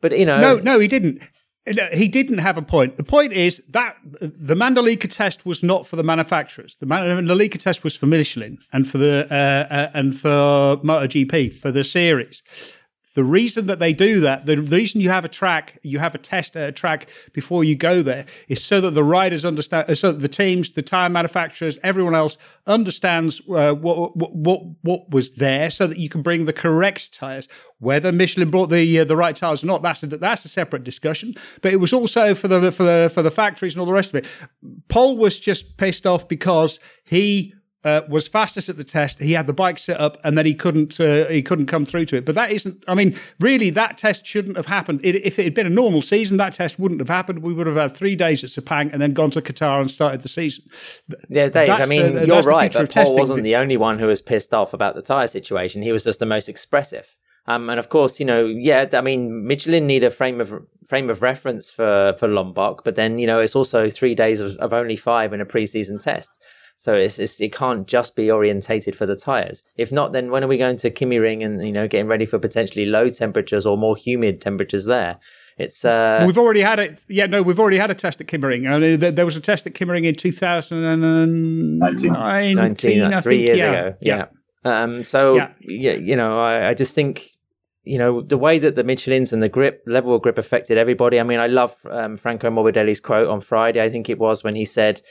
But you know, No, no, he didn't. He didn't have a point. The point is that the Mandalika test was not for the manufacturers. The Mandalika test was for Michelin and for the uh, uh, and for MotoGP for the series. The reason that they do that, the, reason you have a track, you have a test at a track before you go there, is so that the riders understand, uh, so that the teams, the tire manufacturers, everyone else understands uh, what, what what what was there, so that you can bring the correct tires. Whether Michelin brought the uh, the right tires or not, that's a, that's a separate discussion. But it was also for the for the for the factories and all the rest of it. Pol was just pissed off because he uh, was fastest at the test. He had the bike set up, and then he couldn't uh, he couldn't come through to it. But that isn't. I mean, really, that test shouldn't have happened. It, if it had been a normal season, that test wouldn't have happened. We would have had three days at Sepang and then gone to Qatar and started the season. Yeah, Dave. I mean, the- you're right, but Pol wasn't the only one who was pissed off about the tire situation. He was just the most expressive. Um, and of course, you know, yeah, I mean, Michelin need a frame of frame of reference for for Lombok, but then you know, it's also three days of, of only five in a preseason test. So it's, it's it can't just be orientated for the tires. If not, then when are we going to KymiRing and you know getting ready for potentially low temperatures or more humid temperatures there? It's uh, We've already had it. Yeah, no, we've already had a test at KymiRing. I mean, there, there was a test at KymiRing in 2019, 19 I like three think, years yeah. ago. Yeah. Um, so Yeah. yeah, you know, I, I just think you know the way that the Michelin's and the grip level of grip affected everybody. I mean, I love um, Franco Morbidelli's quote on Friday. I think it was when he said,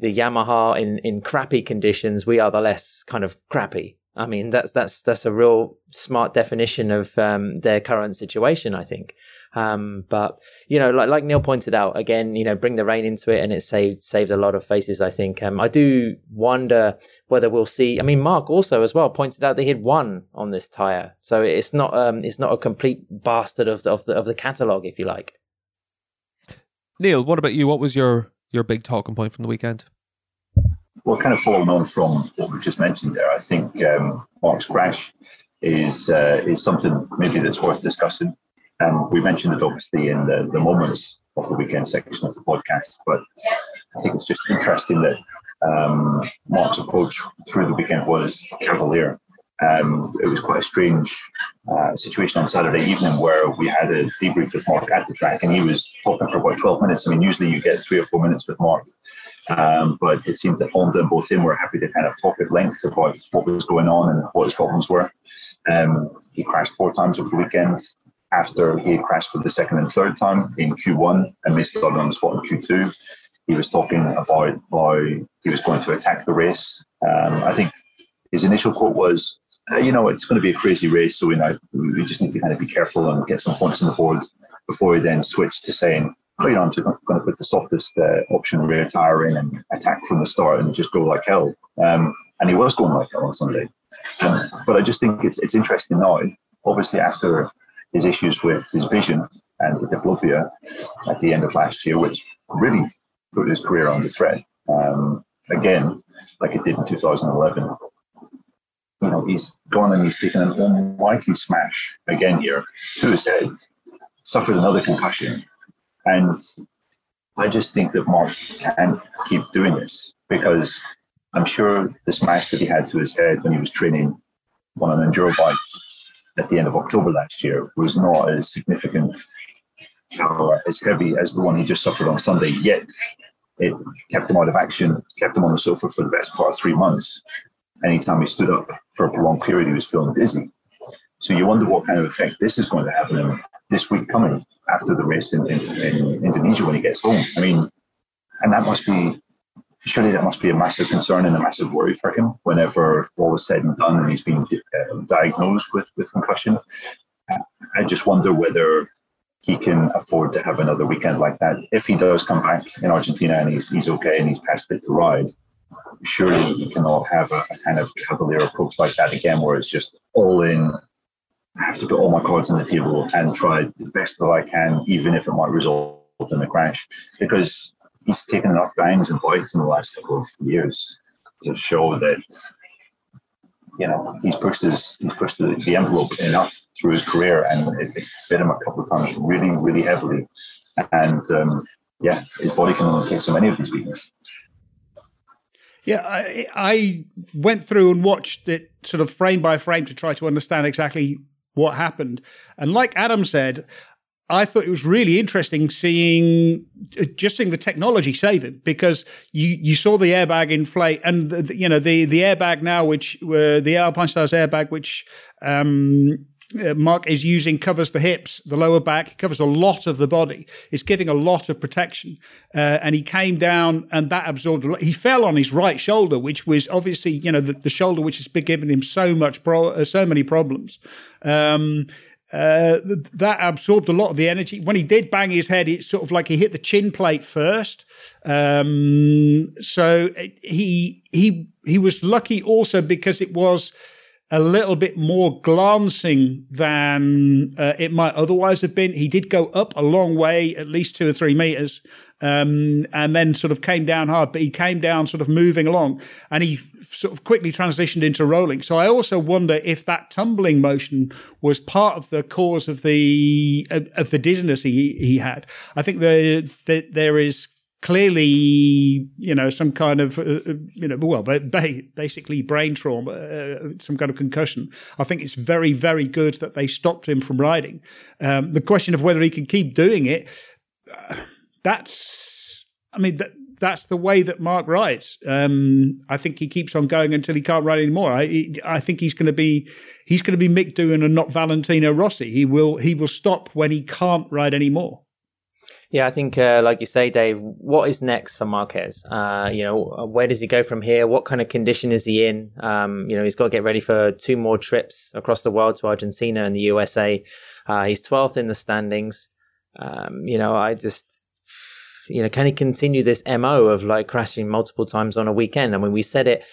"The Yamaha in in crappy conditions, we are the less kind of crappy." I mean, that's that's that's a real smart definition of um, their current situation. I think. Um, but you know, like like Neil pointed out again, you know, bring the rain into it, and it saved saved a lot of faces. I think. Um, I do wonder whether we'll see. I mean, Marc also as well pointed out he had one on this tire, so it's not um, it's not a complete bastard of the, of the of the catalog, if you like. Neil, what about you? What was your your big talking point from the weekend? Well, kind of following on from what we just mentioned there, I think um, Marc's crash is uh, is something maybe that's worth discussing. Um, we mentioned it obviously in the, the moments of the weekend section of the podcast, but I think it's just interesting that um, Marc's approach through the weekend was cavalier. Um, it was quite a strange uh, situation on Saturday evening where we had a debrief with Marc at the track, and he was talking for about 12 minutes. I mean, usually you get three or four minutes with Marc, um, but it seemed that Honda and both him were happy to kind of talk at length about what was going on and what his problems were. Um, he crashed four times over the weekend. After he crashed for the second and third time in Q1 and missed out on the spot in Q2, he was talking about how he was going to attack the race. Um, I think his initial quote was, uh, "You know, it's going to be a crazy race, so we know we just need to kind of be careful and get some points on the board." Before we then switch to saying, "Oh, you know, I'm just going to put the softest uh, option rear tire in and attack from the start and just go like hell." Um, and he was going like hell on Sunday. Um, but I just think it's it's interesting now. Obviously, after his issues with his vision and the diplopia at the end of last year, which really put his career on the thread. Um, again, like it did in 2011. You know, he's gone and he's taken an almighty smash again here to his head, suffered another concussion. And I just think that Marc can't keep doing this because I'm sure the smash that he had to his head when he was training on an enduro bike at the end of October last year was not as significant or as heavy as the one he just suffered on Sunday, yet it kept him out of action, kept him on the sofa for the best part of three months. Anytime he stood up for a prolonged period, he was feeling dizzy. So you wonder what kind of effect this is going to have on him this week coming after the race in, in, in Indonesia when he gets home. I mean, and that must be surely that must be a massive concern and a massive worry for him whenever all is said and done and he's been uh, diagnosed with with concussion. I just wonder whether he can afford to have another weekend like that. If he does come back in Argentina and he's, he's okay and he's past fit to ride, surely he cannot have a, a, kind of cavalier approach like that again, where it's just all in. I have to put all my cards on the table and try the best that I can, even if it might result in a crash, because he's taken enough bangs and bites in the last couple of years to show that you know he's pushed his he's pushed the, the envelope enough through his career, and it, it's bit him a couple of times really, really heavily. And um, yeah, his body can only take so many of these weekends. Yeah, I, I went through and watched it sort of frame by frame to try to understand exactly what happened. And like Adam said, I thought it was really interesting seeing just seeing the technology save him because you, you saw the airbag inflate and the, you know the the airbag now which uh, the Alpinestars airbag which um, uh, Marc is using covers the hips, the lower back, covers a lot of the body. It's giving a lot of protection. Uh, and he came down and that absorbed a lot. He fell on his right shoulder, which was obviously, you know, the, the shoulder which has been giving him so much, pro- uh, so many problems. Um, uh, that absorbed a lot of the energy. When he did bang his head, it's sort of like he hit the chin plate first. Um, so he he he was lucky also because it was a little bit more glancing than uh, it might otherwise have been. He did go up a long way, at least two or three meters, um, and then sort of came down hard, but he came down sort of moving along and he sort of quickly transitioned into rolling. So I also wonder if that tumbling motion was part of the cause of the, of, of the dizziness he, he had. I think the, the, there is clearly, you know, some kind of, uh, uh you know, well, basically brain trauma, uh, some kind of concussion. I think it's very, very good that they stopped him from riding. Um, the question of whether he can keep doing it, uh, that's, I mean, that, that's the way that Marc rides. Um, I think he keeps on going until he can't ride anymore. I, I think he's going to be he's going to be Mick Doohan and not Valentino Rossi. He will he will stop when he can't ride anymore. Yeah, I think, uh, like you say, Dave, what is next for Marquez? Uh, you know, where does he go from here? What kind of condition is he in? Um, you know, he's got to get ready for two more trips across the world to Argentina and the USA. Uh, he's 12th in the standings. Um, you know, I just, you know, can he continue this MO of like crashing multiple times on a weekend? I mean, we said it,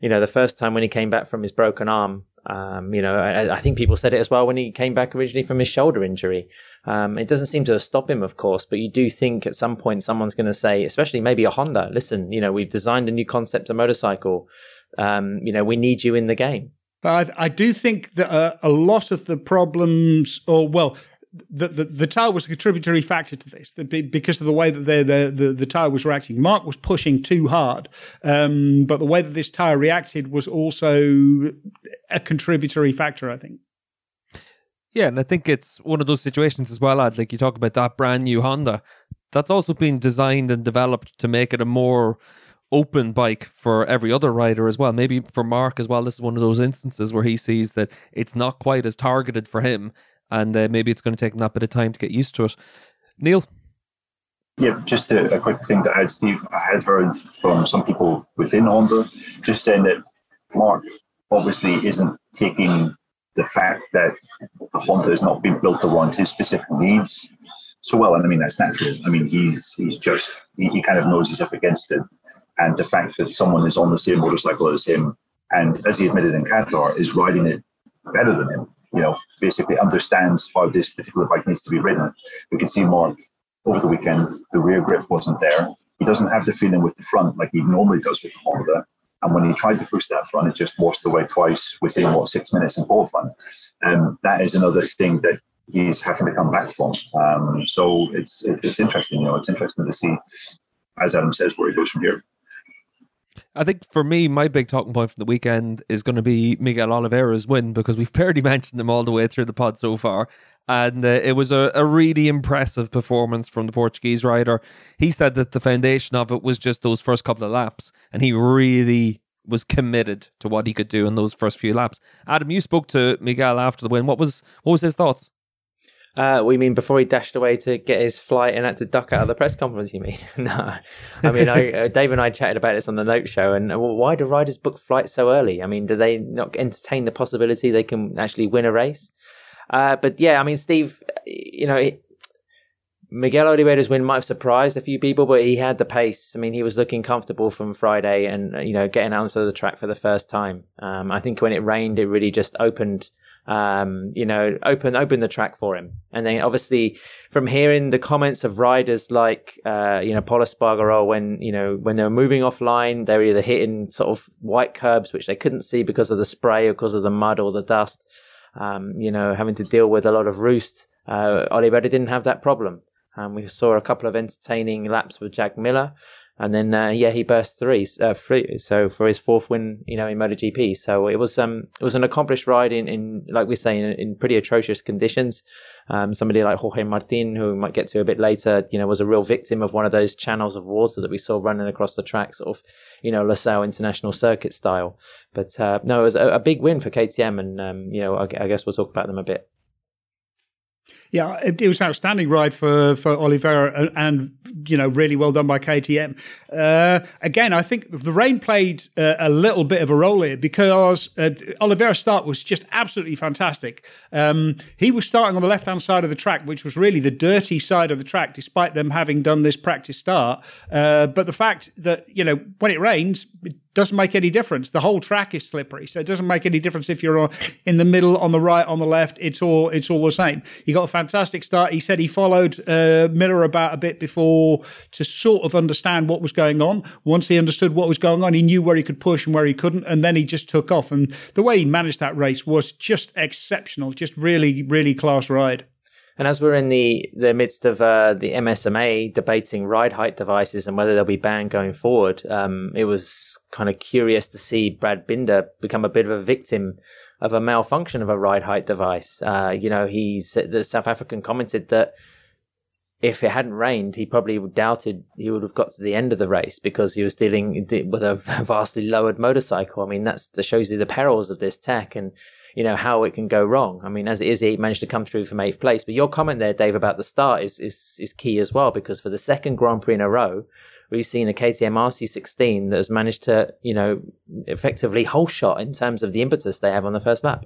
you know, the first time when he came back from his broken arm, um, you know, I, I, think people said it as well when he came back originally from his shoulder injury. Um, it doesn't seem to stop him, of course, but you do think at some point someone's going to say, especially maybe a Honda, listen, you know, we've designed a new concept of motorcycle. Um, you know, we need you in the game. But I, I do think that uh, a lot of the problems, or well, the, the, the tire was a contributory factor to this because of the way that the, the, the, tire was reacting. Marc was pushing too hard, um, but the way that this tire reacted was also a contributory factor, I think. Yeah, and I think it's one of those situations as well, Ad, like you talk about that brand new Honda. That's also been designed and developed to make it a more open bike for every other rider as well. Maybe for Marc as well, this is one of those instances where he sees that it's not quite as targeted for him and uh, maybe it's going to take that bit of time to get used to it. Neil? Yeah, just a, a, quick thing to add, Steve. I had heard from some people within Honda just saying that Marc obviously isn't taking the fact that the Honda has not been built around his specific needs so well, and I mean that's natural. I mean he's he's just he, he kind of knows he's up against it, and the fact that someone is on the same motorcycle as him, and as he admitted in Qatar, is riding it better than him you know, basically understands how this particular bike needs to be ridden. We can see Marc over the weekend, the rear grip wasn't there. He doesn't have the feeling with the front like he normally does with the Honda. And when he tried to push that front, it just washed away twice within what six minutes in qualifying. And um, that is another thing that he's having to come back from. Um, so it's it's interesting, you know, it's interesting to see, as Adam says, where he goes from here. I think for me, my big talking point from the weekend is going to be Miguel Oliveira's win because we've barely mentioned him all the way through the pod so far. And uh, it was a, a really impressive performance from the Portuguese rider. He said that the foundation of it was just those first couple of laps, and he really was committed to what he could do in those first few laps. Adam, you spoke to Miguel after the win. What was what was his thoughts? Uh, we mean before he dashed away to get his flight and had to duck out of the press conference? You mean? no, I mean, I, uh, Dave and I chatted about this on the Note Show, and uh, why do riders book flights so early? I mean, do they not entertain the possibility they can actually win a race? Uh, but yeah, I mean, Steve, you know, it, Miguel Oliveira's win might have surprised a few people, but he had the pace. I mean, he was looking comfortable from Friday and, you know, getting onto the track for the first time. Um, I think when it rained, it really just opened, um, you know, open, opened the track for him. And then obviously from hearing the comments of riders like, uh, you know, Pol Espargaro, when, you know, when they were moving offline, they were either hitting sort of white curbs, which they couldn't see because of the spray or because of the mud or the dust. Um, you know, having to deal with a lot of roost. Uh, Oliveira didn't have that problem. Um, we saw a couple of entertaining laps with Jack Miller, and then uh, yeah, he burst three, uh, three. So for his fourth win, you know, in MotoGP. So it was um it was an accomplished ride in, in like we say in, in pretty atrocious conditions. Um, somebody like Jorge Martin, who we might get to a bit later, you know, was a real victim of one of those channels of water that we saw running across the track, sort of, you know, Losail International Circuit style. But uh, no, it was a, a, big win for KTM, and um, you know, I, I guess we'll talk about them a bit. Yeah, it, it was an outstanding ride for for Oliveira, and, and you know, really well done by KTM. Uh, again, I think the rain played uh, a little bit of a role here because uh, Oliveira's start was just absolutely fantastic. Um, he was starting on the left hand side of the track, which was really the dirty side of the track, despite them having done this practice start. Uh, but the fact that you know when it rains, it doesn't make any difference. The whole track is slippery, so it doesn't make any difference if you're in the middle, on the right, on the left. It's all it's all the same. He got a fantastic start. He said he followed uh, Miller about a bit before to sort of understand what was going on. Once he understood what was going on, he knew where he could push and where he couldn't, and then he just took off. And the way he managed that race was just exceptional. Just really, really class ride. And as we're in the, the midst of uh, the MSMA debating ride height devices and whether they'll be banned going forward, um, it was kind of curious to see Brad Binder become a bit of a victim of a malfunction of a ride height device. Uh, you know, he's the South African commented that if it hadn't rained, he probably doubted he would have got to the end of the race because he was dealing with a vastly lowered motorcycle. I mean, that's that shows you the perils of this tech and you know, how it can go wrong. I mean, as it is, he managed to come through from eighth place. But your comment there, Dave, about the start is, is, is key as well, because for the second Grand Prix in a row, we've seen a KTM RC16 that has managed to, you know, effectively whole shot in terms of the impetus they have on the first lap.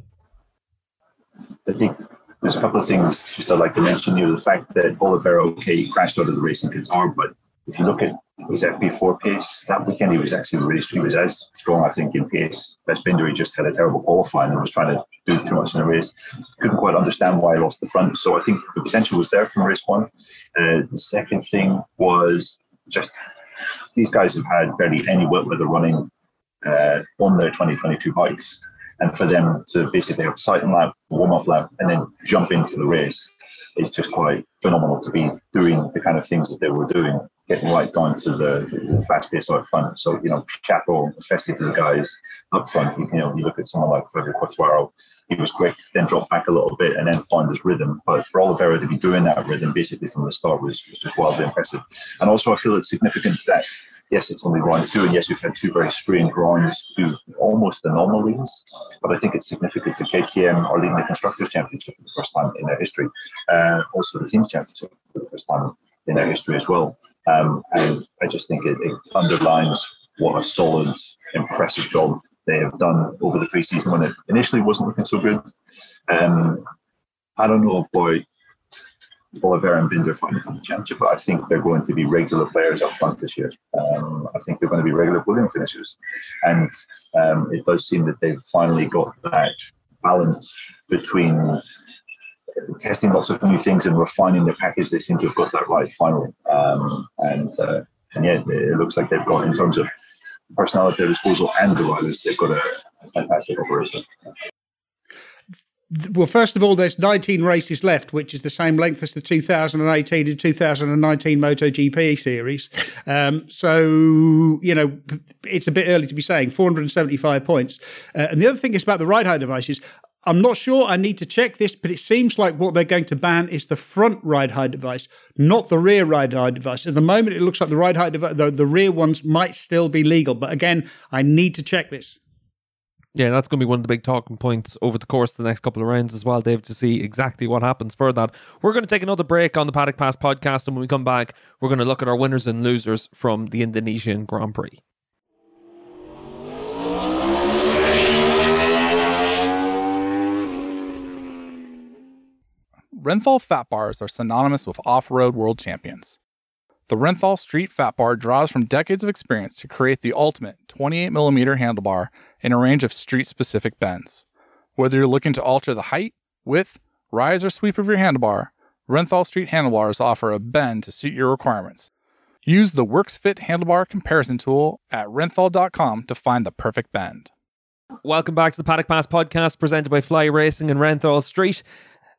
I think there's a couple of things just I'd like to mention. You know, the fact that Oliveira, okay, crashed out of the race in Qatar, but if you look at his FP4 pace that weekend, he was actually really he was as strong, I think, in pace as Binder. He just had a terrible qualifying and was trying to do too much in the race. Couldn't quite understand why he lost the front. So I think the potential was there from race one. Uh, the second thing was just these guys have had barely any wet weather running uh, on their 2022 bikes. And for them to basically have a sighting lap, warm up lap, and then jump into the race is just quite phenomenal to be doing the kind of things that they were doing getting right down to the, fast pace out front. So, you know, chapeau, especially for the guys up front. You, know, you look at someone like Frederick Quartararo, he was quick, then dropped back a little bit and then found his rhythm. But for Oliveira to be doing that rhythm basically from the start was, was just wildly impressive. And also, I feel it's significant that, yes, it's only round two, and yes, we've had two very strange rounds, two almost anomalies. But I think it's significant that KTM are leading the Constructors' Championship for the first time in their history, uh, also the Teams Championship for the first time in their history as well. Um, and I just think it, it, underlines what a solid, impressive job they have done over the preseason when it initially wasn't looking so good. Um, I don't know about Oliver and Binder fighting for the championship, but I think they're going to be regular players up front this year. Um, I think they're going to be regular podium finishers. And um, it does seem that they've finally got that balance between testing lots of new things and refining the package. They seem to have got that right finally. Um, and uh, and yeah, it looks like they've got in terms of personnel at their disposal and the riders, they've got a, a fantastic operation. Well, first of all, there's 19 races left, which is the same length as the 2018 and 2019 MotoGP series. Um, so, you know, it's a bit early to be saying 475 points. Uh, and the other thing is about the ride height devices. I'm not sure. I need to check this, but it seems like what they're going to ban is the front ride height device, not the rear ride height device. At the moment, it looks like the ride height device, the, the rear ones might still be legal. But again, I need to check this. Yeah, that's going to be one of the big talking points over the course of the next couple of rounds as well, Dave, to see exactly what happens for that. We're going to take another break on the Paddock Pass podcast, and when we come back, we're going to look at our winners and losers from the Indonesian Grand Prix. Renthal fat bars are synonymous with off road world champions. The Renthal Street Fat Bar draws from decades of experience to create the ultimate 28mm handlebar in a range of street specific bends. Whether you're looking to alter the height, width, rise, or sweep of your handlebar, Renthal Street handlebars offer a bend to suit your requirements. Use the WorksFit handlebar comparison tool at renthal.com to find the perfect bend. Welcome back to the Paddock Pass podcast presented by Fly Racing and Renthal Street.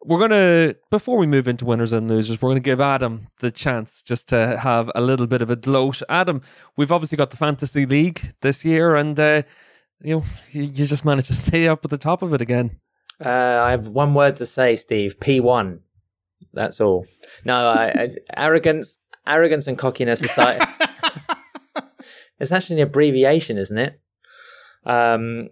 We're going to, before we move into winners and losers, we're going to give Adam the chance just to have a little bit of a gloat. Adam, we've obviously got the Fantasy League this year, and uh, you know, you, just managed to stay up at the top of it again. Uh, I have one word to say, Steve. P1. That's all. No, I, arrogance, arrogance and cockiness aside. it's actually an abbreviation, isn't it? Um,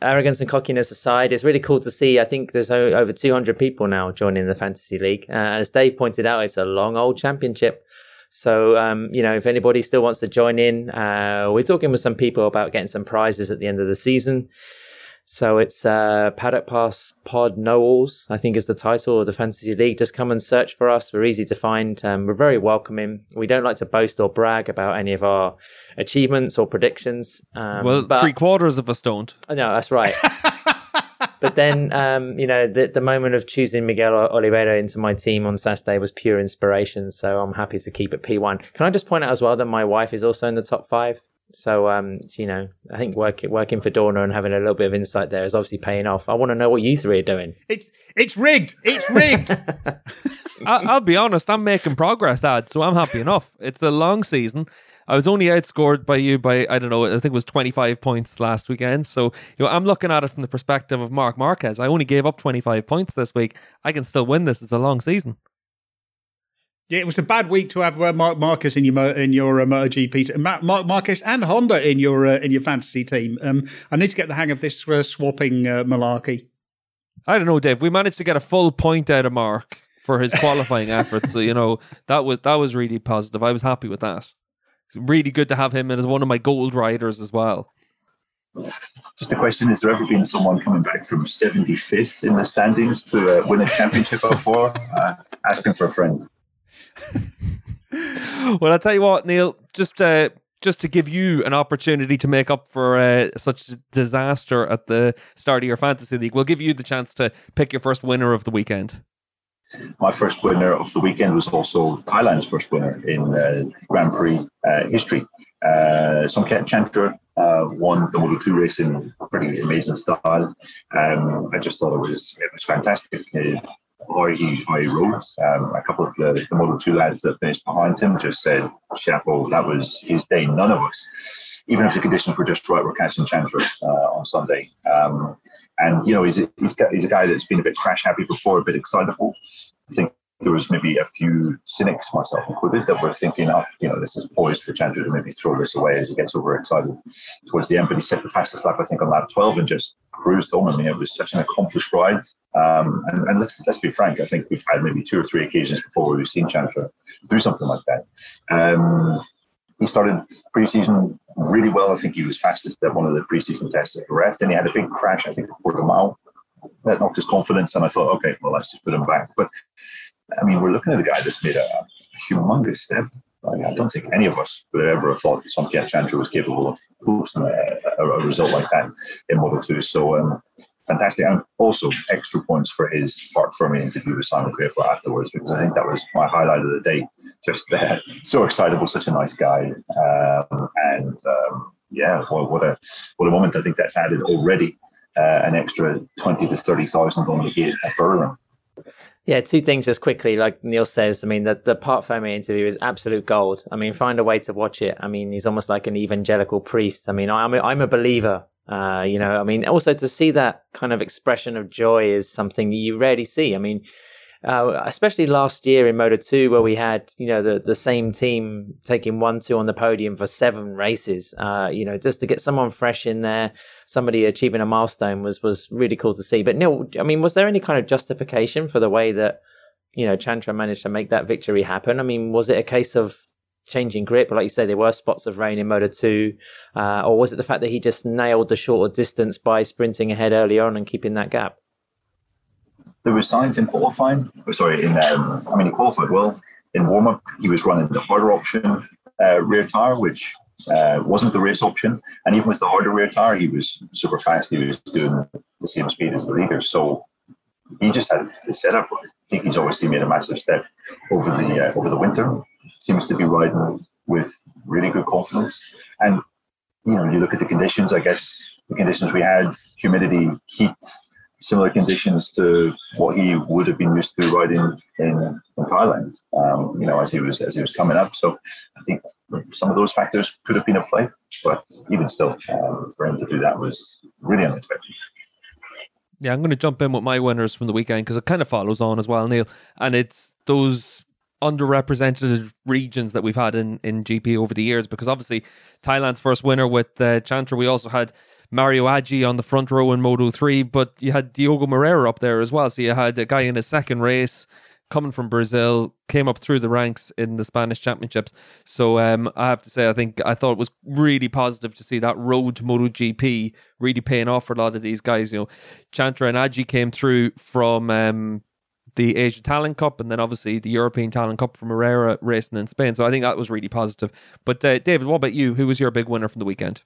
arrogance and cockiness aside, it's really cool to see. I think there's over 200 people now joining the fantasy league. Uh, as Dave pointed out, it's a long old championship. So, um, you know, if anybody still wants to join in, uh, we're talking with some people about getting some prizes at the end of the season. So it's uh, Paddock Pass Pod Knowles, I think is the title of the Fantasy League. Just come and search for us. We're easy to find. Um, we're very welcoming. We don't like to boast or brag about any of our achievements or predictions. Um, well, but, three quarters of us don't. No, that's right. but then, um, you know, the, the moment of choosing Miguel Oliveira into my team on Saturday was pure inspiration. So I'm happy to keep it P1. Can I just point out as well that my wife is also in the top five? So, um, you know, I think working working for Dorna and having a little bit of insight there is obviously paying off. I want to know what you three are doing. It's it's rigged. It's rigged. I, will be honest. I'm making progress, Ad, so I'm happy enough. It's a long season. I was only outscored by you by I don't know. I think it was 25 points last weekend. So you know, I'm looking at it from the perspective of Marc Marquez. I only gave up 25 points this week. I can still win this. It's a long season. Yeah, it was a bad week to have uh, Marc Marquez in your in your uh, MotoGP, Marc Marquez and Honda in your uh, in your fantasy team. Um, I need to get the hang of this uh, swapping uh, malarkey. I don't know, Dave. We managed to get a full point out of Marc for his qualifying efforts. So you know that was that was really positive. I was happy with that. It's really good to have him as one of my gold riders as well. Just a question: Has there ever been someone coming back from 75th in the standings to uh, win a championship before? asking for a friend. well, I'll tell you what, Neil, just uh, just to give you an opportunity to make up for uh, such a disaster at the start of your fantasy league, we'll give you the chance to pick your first winner of the weekend. My first winner of the weekend was also Thailand's first winner in uh, Grand Prix uh, history. Uh, Chantra uh, won the Moto 2 race in pretty amazing style. Um, I just thought it was it was fantastic how he, how he rode. Um, a couple of the, the Moto 2 lads that finished behind him just said, chapeau, that was his day. None of us, even if the conditions were just right, were catching Chantra uh, on Sunday. Um, and, you know, he's a, he's, he's a guy that's been a bit crash happy before, a bit excitable. I think there was maybe a few cynics, myself included, that were thinking, oh, you know, this is poised for Chantra to maybe throw this away as he gets overexcited towards the end. But he set the fastest lap, I think, on lap 12 and just cruised home. I mean, it was such an accomplished ride. Um, and, and let's, let's, be frank, I think we've had maybe two or three occasions before where we've seen Chantra do something like that. Um, he started preseason really well. I think he was fastest at one of the preseason tests at Jerez. Then he had a big crash, I think, the mile. That knocked his confidence, and I thought, okay, well, let's just put him back. But I mean, we're looking at a guy that's made a, a humongous step. I don't think any of us would ever have thought Somkiat Chantra was capable of posting a, a, a, result like that in Moto 2. So, um, fantastic. And also extra points for his Parc Fermé interview with Simon Crafar afterwards, because I think that was my highlight of the day. Just uh, so excitable, such a nice guy. Um, and um, yeah, what, what, a what a moment. I think that's added already uh, an extra 20 to 30,000 on the gate at Buriram. Yeah, two things just quickly. Like Neil says, I mean, the, the Parc Fermé interview is absolute gold. I mean, find a way to watch it. I mean, he's almost like an evangelical priest. I mean, I'm a, I'm a believer. Uh, you know, I mean, also to see that kind of expression of joy is something you rarely see. I mean, uh, especially last year in Moto 2, where we had, you know, the, the same team taking 1 2 on the podium for seven races. Uh, you know, just to get someone fresh in there, somebody achieving a milestone was, was really cool to see. But Neil, I mean, was there any kind of justification for the way that, you know, Chantra managed to make that victory happen? I mean, was it a case of changing grip? Like you say, there were spots of rain in Moto 2. Uh, or was it the fact that he just nailed the shorter distance by sprinting ahead early on and keeping that gap? There were signs in qualifying. Oh, sorry, in um, I mean, he qualified well. In warm up, he was running the harder option uh, rear tire, which uh, wasn't the race option. And even with the harder rear tire, he was super fast. He was doing the same speed as the leader. So he just had the setup. I think he's obviously made a massive step over the uh, over the winter. Seems to be riding with really good confidence. And you know, you look at the conditions. I guess the conditions we had: humidity, heat, similar conditions to what he would have been used to riding in, in Thailand. Um, you know, as he was as he was coming up. So I think some of those factors could have been at play, but even still, um, for him to do that was really unexpected. Yeah, I'm going to jump in with my winners from the weekend because it kind of follows on as well, Neil. And it's those underrepresented regions that we've had in, in GP over the years because obviously Thailand's first winner with uh, Chantra, we also had Mario Aji on the front row in Moto 3, but you had Diogo Moreira up there as well. So you had a guy in his second race coming from Brazil, came up through the ranks in the Spanish Championships. So um, I have to say, I think I thought it was really positive to see that road to MotoGP really paying off for a lot of these guys. You know, Chantra and Aji came through from um, the Asia Talent Cup and then obviously the European Talent Cup from Moreira racing in Spain. So I think that was really positive. But uh, David, what about you? Who was your big winner from the weekend?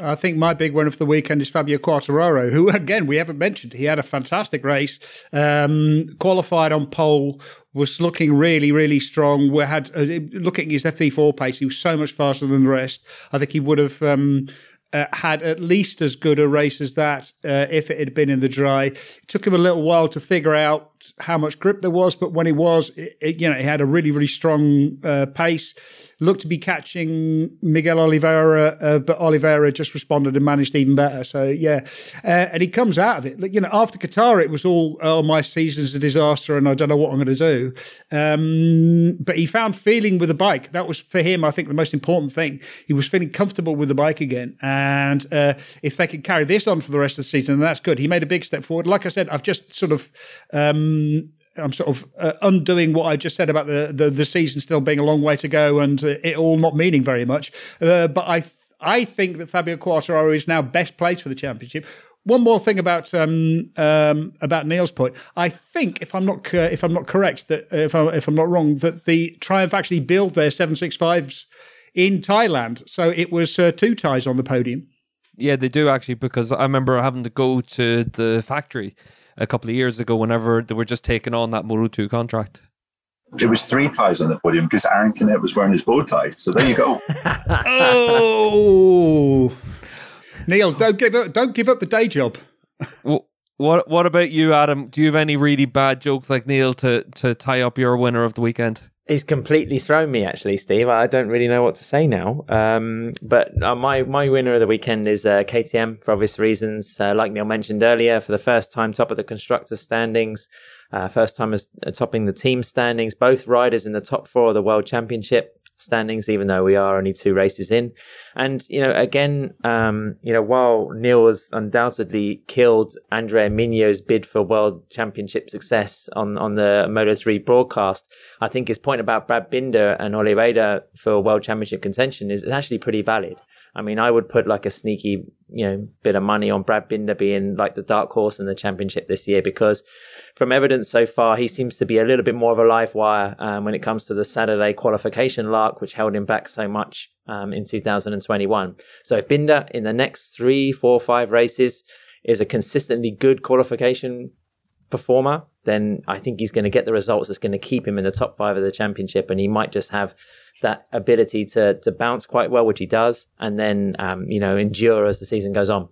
I think my big winner of the weekend is Fabio Quartararo, who again we haven't mentioned. He had a fantastic race, um, qualified on pole, was looking really, really strong. We had uh, looking at his FP4 pace; he was so much faster than the rest. I think he would have. Um, uh, had at least as good a race as that uh, if it had been in the dry. It took him a little while to figure out how much grip there was, but when he was, it, it, you know, he had a really, really strong uh, pace looked to be catching Miguel Oliveira, uh, but Oliveira just responded and managed even better. So yeah, uh, and he comes out of it. You know, after Qatar, it was all oh my season's a disaster and I don't know what I'm going to do. Um, but he found feeling with the bike. That was for him, I think, the most important thing. He was feeling comfortable with the bike again, and uh, if they could carry this on for the rest of the season, then that's good. He made a big step forward. Like I said, I've just sort of. Um, I'm sort of uh, undoing what I just said about the, the, the season still being a long way to go and uh, it all not meaning very much. Uh, but I I think that Fabio Quartararo is now best placed for the championship. One more thing about um, um, about Neil's point. I think if I'm not uh, if I'm not correct that uh, if I, if I'm not wrong that the Triumph actually built their 765s in Thailand, so it was uh, two ties on the podium. Yeah, they do actually because I remember having to go to the factory a couple of years ago whenever they were just taking on that Moto 2 contract. It was three ties on the podium because Aaron Canet was wearing his bow tie. So there you go. oh, Neil, don't give up! Don't give up the day job. what What about you, Adam? Do you have any really bad jokes like Neil to to tie up your winner of the weekend? He's completely thrown me, actually, Steve. I don't really know what to say now. Um, but uh, my my winner of the weekend is uh, KTM for obvious reasons. Uh, like Neil mentioned earlier, for the first time, top of the constructors standings, uh, first time as uh, topping the team standings. Both riders in the top four of the World Championship standings, even though we are only two races in. And, you know, again, um, you know, while Neil has undoubtedly killed Andrea Migno's bid for world championship success on, on the Moto 3 broadcast, I think his point about Brad Binder and Oliveira for world championship contention is actually pretty valid. I mean, I would put like a sneaky, you know, bit of money on Brad Binder being like the dark horse in the championship this year because from evidence so far, he seems to be a little bit more of a live wire um, when it comes to the Saturday qualification lark, which held him back so much um, in 2021. So if Binder in the next three, four, five races is a consistently good qualification performer, then I think he's going to get the results that's going to keep him in the top five of the championship. And he might just have that ability to to bounce quite well, which he does, and then um, you know endure as the season goes on.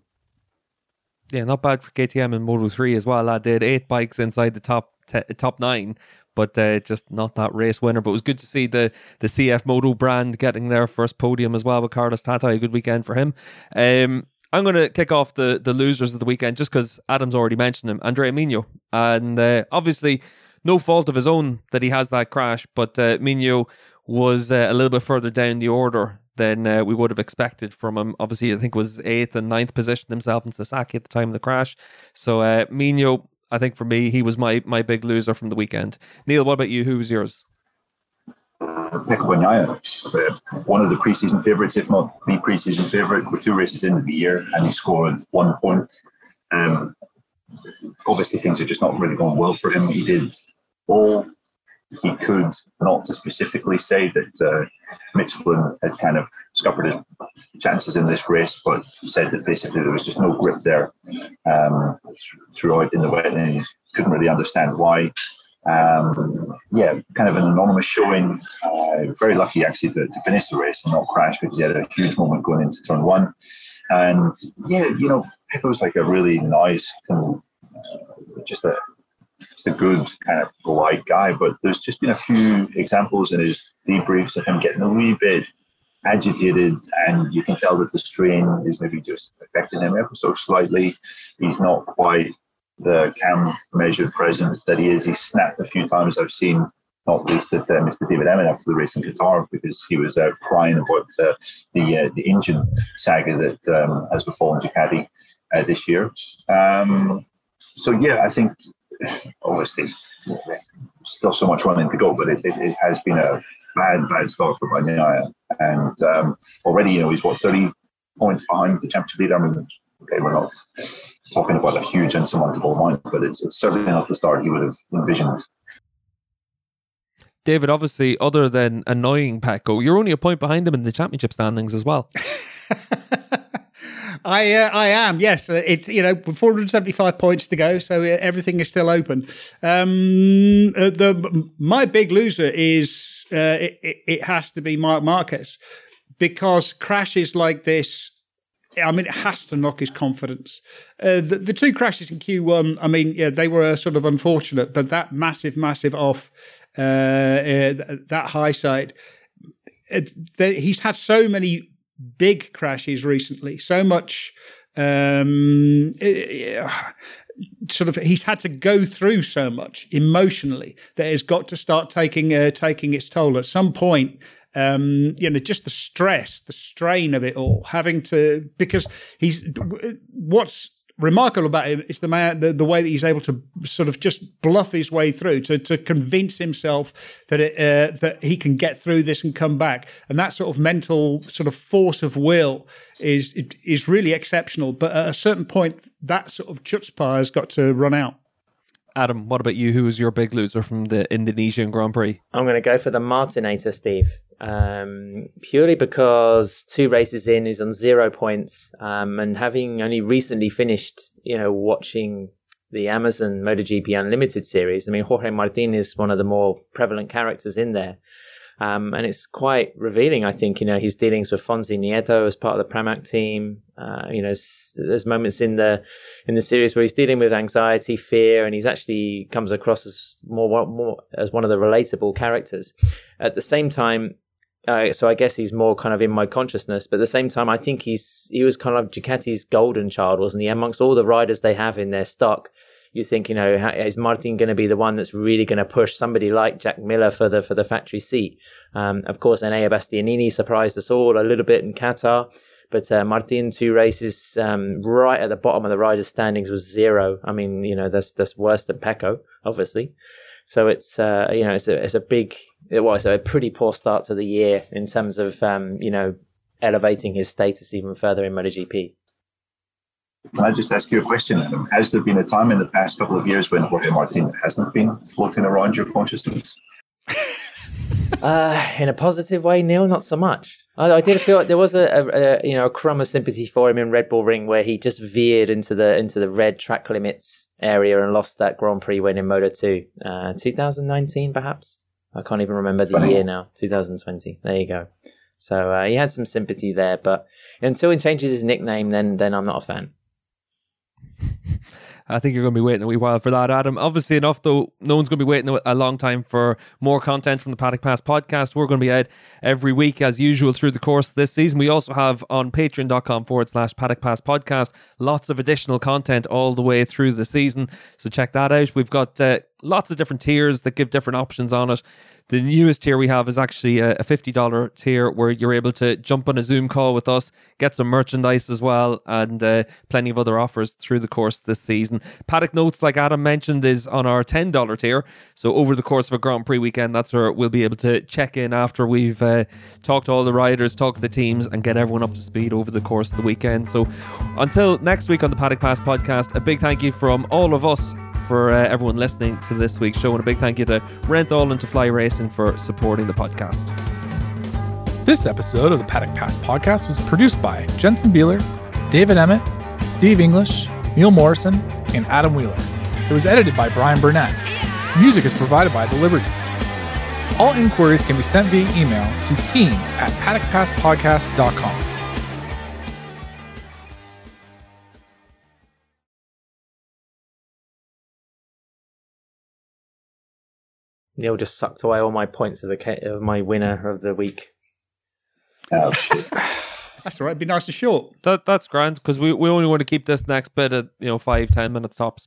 Yeah, not bad for KTM and Moto three as well. I did eight bikes inside the top te- top nine, but uh, just not that race winner. But it was good to see the the CF Moto brand getting their first podium as well with Carlos Tatay. A good weekend for him. Um, I'm going to kick off the the losers of the weekend just because Adam's already mentioned him, Andrea Migno, and uh, obviously no fault of his own that he has that crash, but uh, Migno was uh, a little bit further down the order than uh, we would have expected from him. Obviously, I think was eighth and ninth position himself in Sasaki at the time of the crash. So uh, Migno, I think for me, he was my my big loser from the weekend. Neil, what about you? Who was yours? Pecco Bagnaia, one of the preseason favourites, if not the preseason favourite, with two races into the year, and he scored one point. Um, obviously things are just not really going well for him. He did all he could not to specifically say that uh, had kind of scuppered his chances in this race, but said that basically there was just no grip there um, throughout in the wet, and he couldn't really understand why. Um, yeah, kind of an anonymous showing. Uh, very lucky actually to, to, finish the race and not crash because he had a huge moment going into turn one. And yeah, you know, it was like a really nice, kind of, uh, just a a good kind of polite guy, but there's just been a few examples in his debriefs of him getting a wee bit agitated, and you can tell that the strain is maybe just affecting him ever so slightly. He's not quite the calm, measured presence that he is. He snapped a few times. I've seen, not least at uh, Mr. David Emmett after the race in Qatar, because he was uh, crying about uh, the uh, the engine saga that um, has befallen Ducati uh, this year. Um, so yeah, I think obviously still so much running to go, but it, it, it has been a bad, bad start for Bagnaia. And um, already, you know, he's what, 30 points behind the championship leader. I mean, okay, we're not talking about a huge insurmountable amount, but it's, it's certainly not the start he would have envisioned. David, obviously, other than annoying Pecco, you're only a point behind him in the championship standings as well. I uh, I am yes. Uh, it you know 475 points to go, so uh, everything is still open. Um, uh, the my big loser is uh, it, it has to be Marc Marquez because crashes like this I mean, it has to knock his confidence. Uh, the, the, two crashes in Q1, I mean, yeah, they were sort of unfortunate, but that massive, massive off, uh, uh, that high side, he's had so many big crashes recently. So much, um, sort of, he's had to go through so much emotionally that it's got to start taking uh, taking its toll. At some point, um, you know, just the stress, the strain of it all, having to because he's what's remarkable about him is the man the, the way that he's able to sort of just bluff his way through to to convince himself that it uh, that he can get through this and come back and that sort of mental sort of force of will is is really exceptional but at a certain point that sort of chutzpah has got to run out Adam, what about you? Who was your big loser from the Indonesian Grand Prix? I'm going to go for the Martinator, Steve um, purely because two races in is on zero points, um, and having only recently finished, you know, watching the Amazon MotoGP Unlimited series. I mean, Jorge Martin is one of the more prevalent characters in there. Um, and it's quite revealing, I think, you know, his dealings with Fonsi Nieto as part of the Pramac team. Uh, you know, there's moments in the, in the series where he's dealing with anxiety, fear, and he's actually comes across as more, more as one of the relatable characters. At the same time, uh, so I guess he's more kind of in my consciousness, but at the same time, I think he's he was kind of Ducati's golden child, wasn't he? Amongst all the riders they have in their stock, you think, you know, is Martin going to be the one that's really going to push somebody like Jack Miller for the for the factory seat? Um, of course, Enea Bastianini surprised us all a little bit in Qatar, but uh, Martin two races um, right at the bottom of the riders' standings was zero. I mean, you know, that's that's worse than Pecco, obviously. So it's uh, you know it's a it's a big it was a pretty poor start to the year in terms of um, you know elevating his status even further in MotoGP. Can I just ask you a question, Adam? Has there been a time in the past couple of years when Jorge Martin hasn't been floating around your consciousness? uh, in a positive way, Neil, not so much. I, I did feel like there was a, a, a, you know a crumb of sympathy for him in Red Bull Ring where he just veered into the into the red track limits area and lost that Grand Prix win in Moto Two, uh, 2019 perhaps. I can't even remember the Funny. year now. 2020. There you go. So uh, he had some sympathy there, but until he changes his nickname, then then I'm not a fan. I think you're going to be waiting a wee while for that, Adam. Obviously enough, though, no one's going to be waiting a long time for more content from the Paddock Pass podcast. We're going to be out every week as usual through the course of this season. We also have on patreon.com forward slash Paddock Pass podcast lots of additional content all the way through the season. So check that out. We've got uh, lots of different tiers that give different options on it. The newest tier we have is actually a, $50 tier where you're able to jump on a Zoom call with us, get some merchandise as well, and uh, plenty of other offers through the course this season. Paddock Notes, like Adam mentioned, is on our $10 tier. So over the course of a Grand Prix weekend, that's where we'll be able to check in after we've uh, talked to all the riders, talked to the teams, and get everyone up to speed over the course of the weekend. So until next week on the Paddock Pass podcast, a big thank you from all of us for uh, everyone listening to this week's show, and a big thank you to Renthal and to Fly Racing for supporting the podcast. This episode of the Paddock Pass podcast was produced by Jensen Beeler, David Emmett, Steve English, Neil Morrison, and Adam Wheeler. It was edited by Brian Burnett. Music is provided by The Liberty. All inquiries can be sent via email to team at paddockpasspodcast.com. Neil just sucked away all my points as a ca- of my winner of the week. Oh, shit. That's all right. Be nice and short. That that's grand because we, we only want to keep this next bit at you know five ten minutes tops.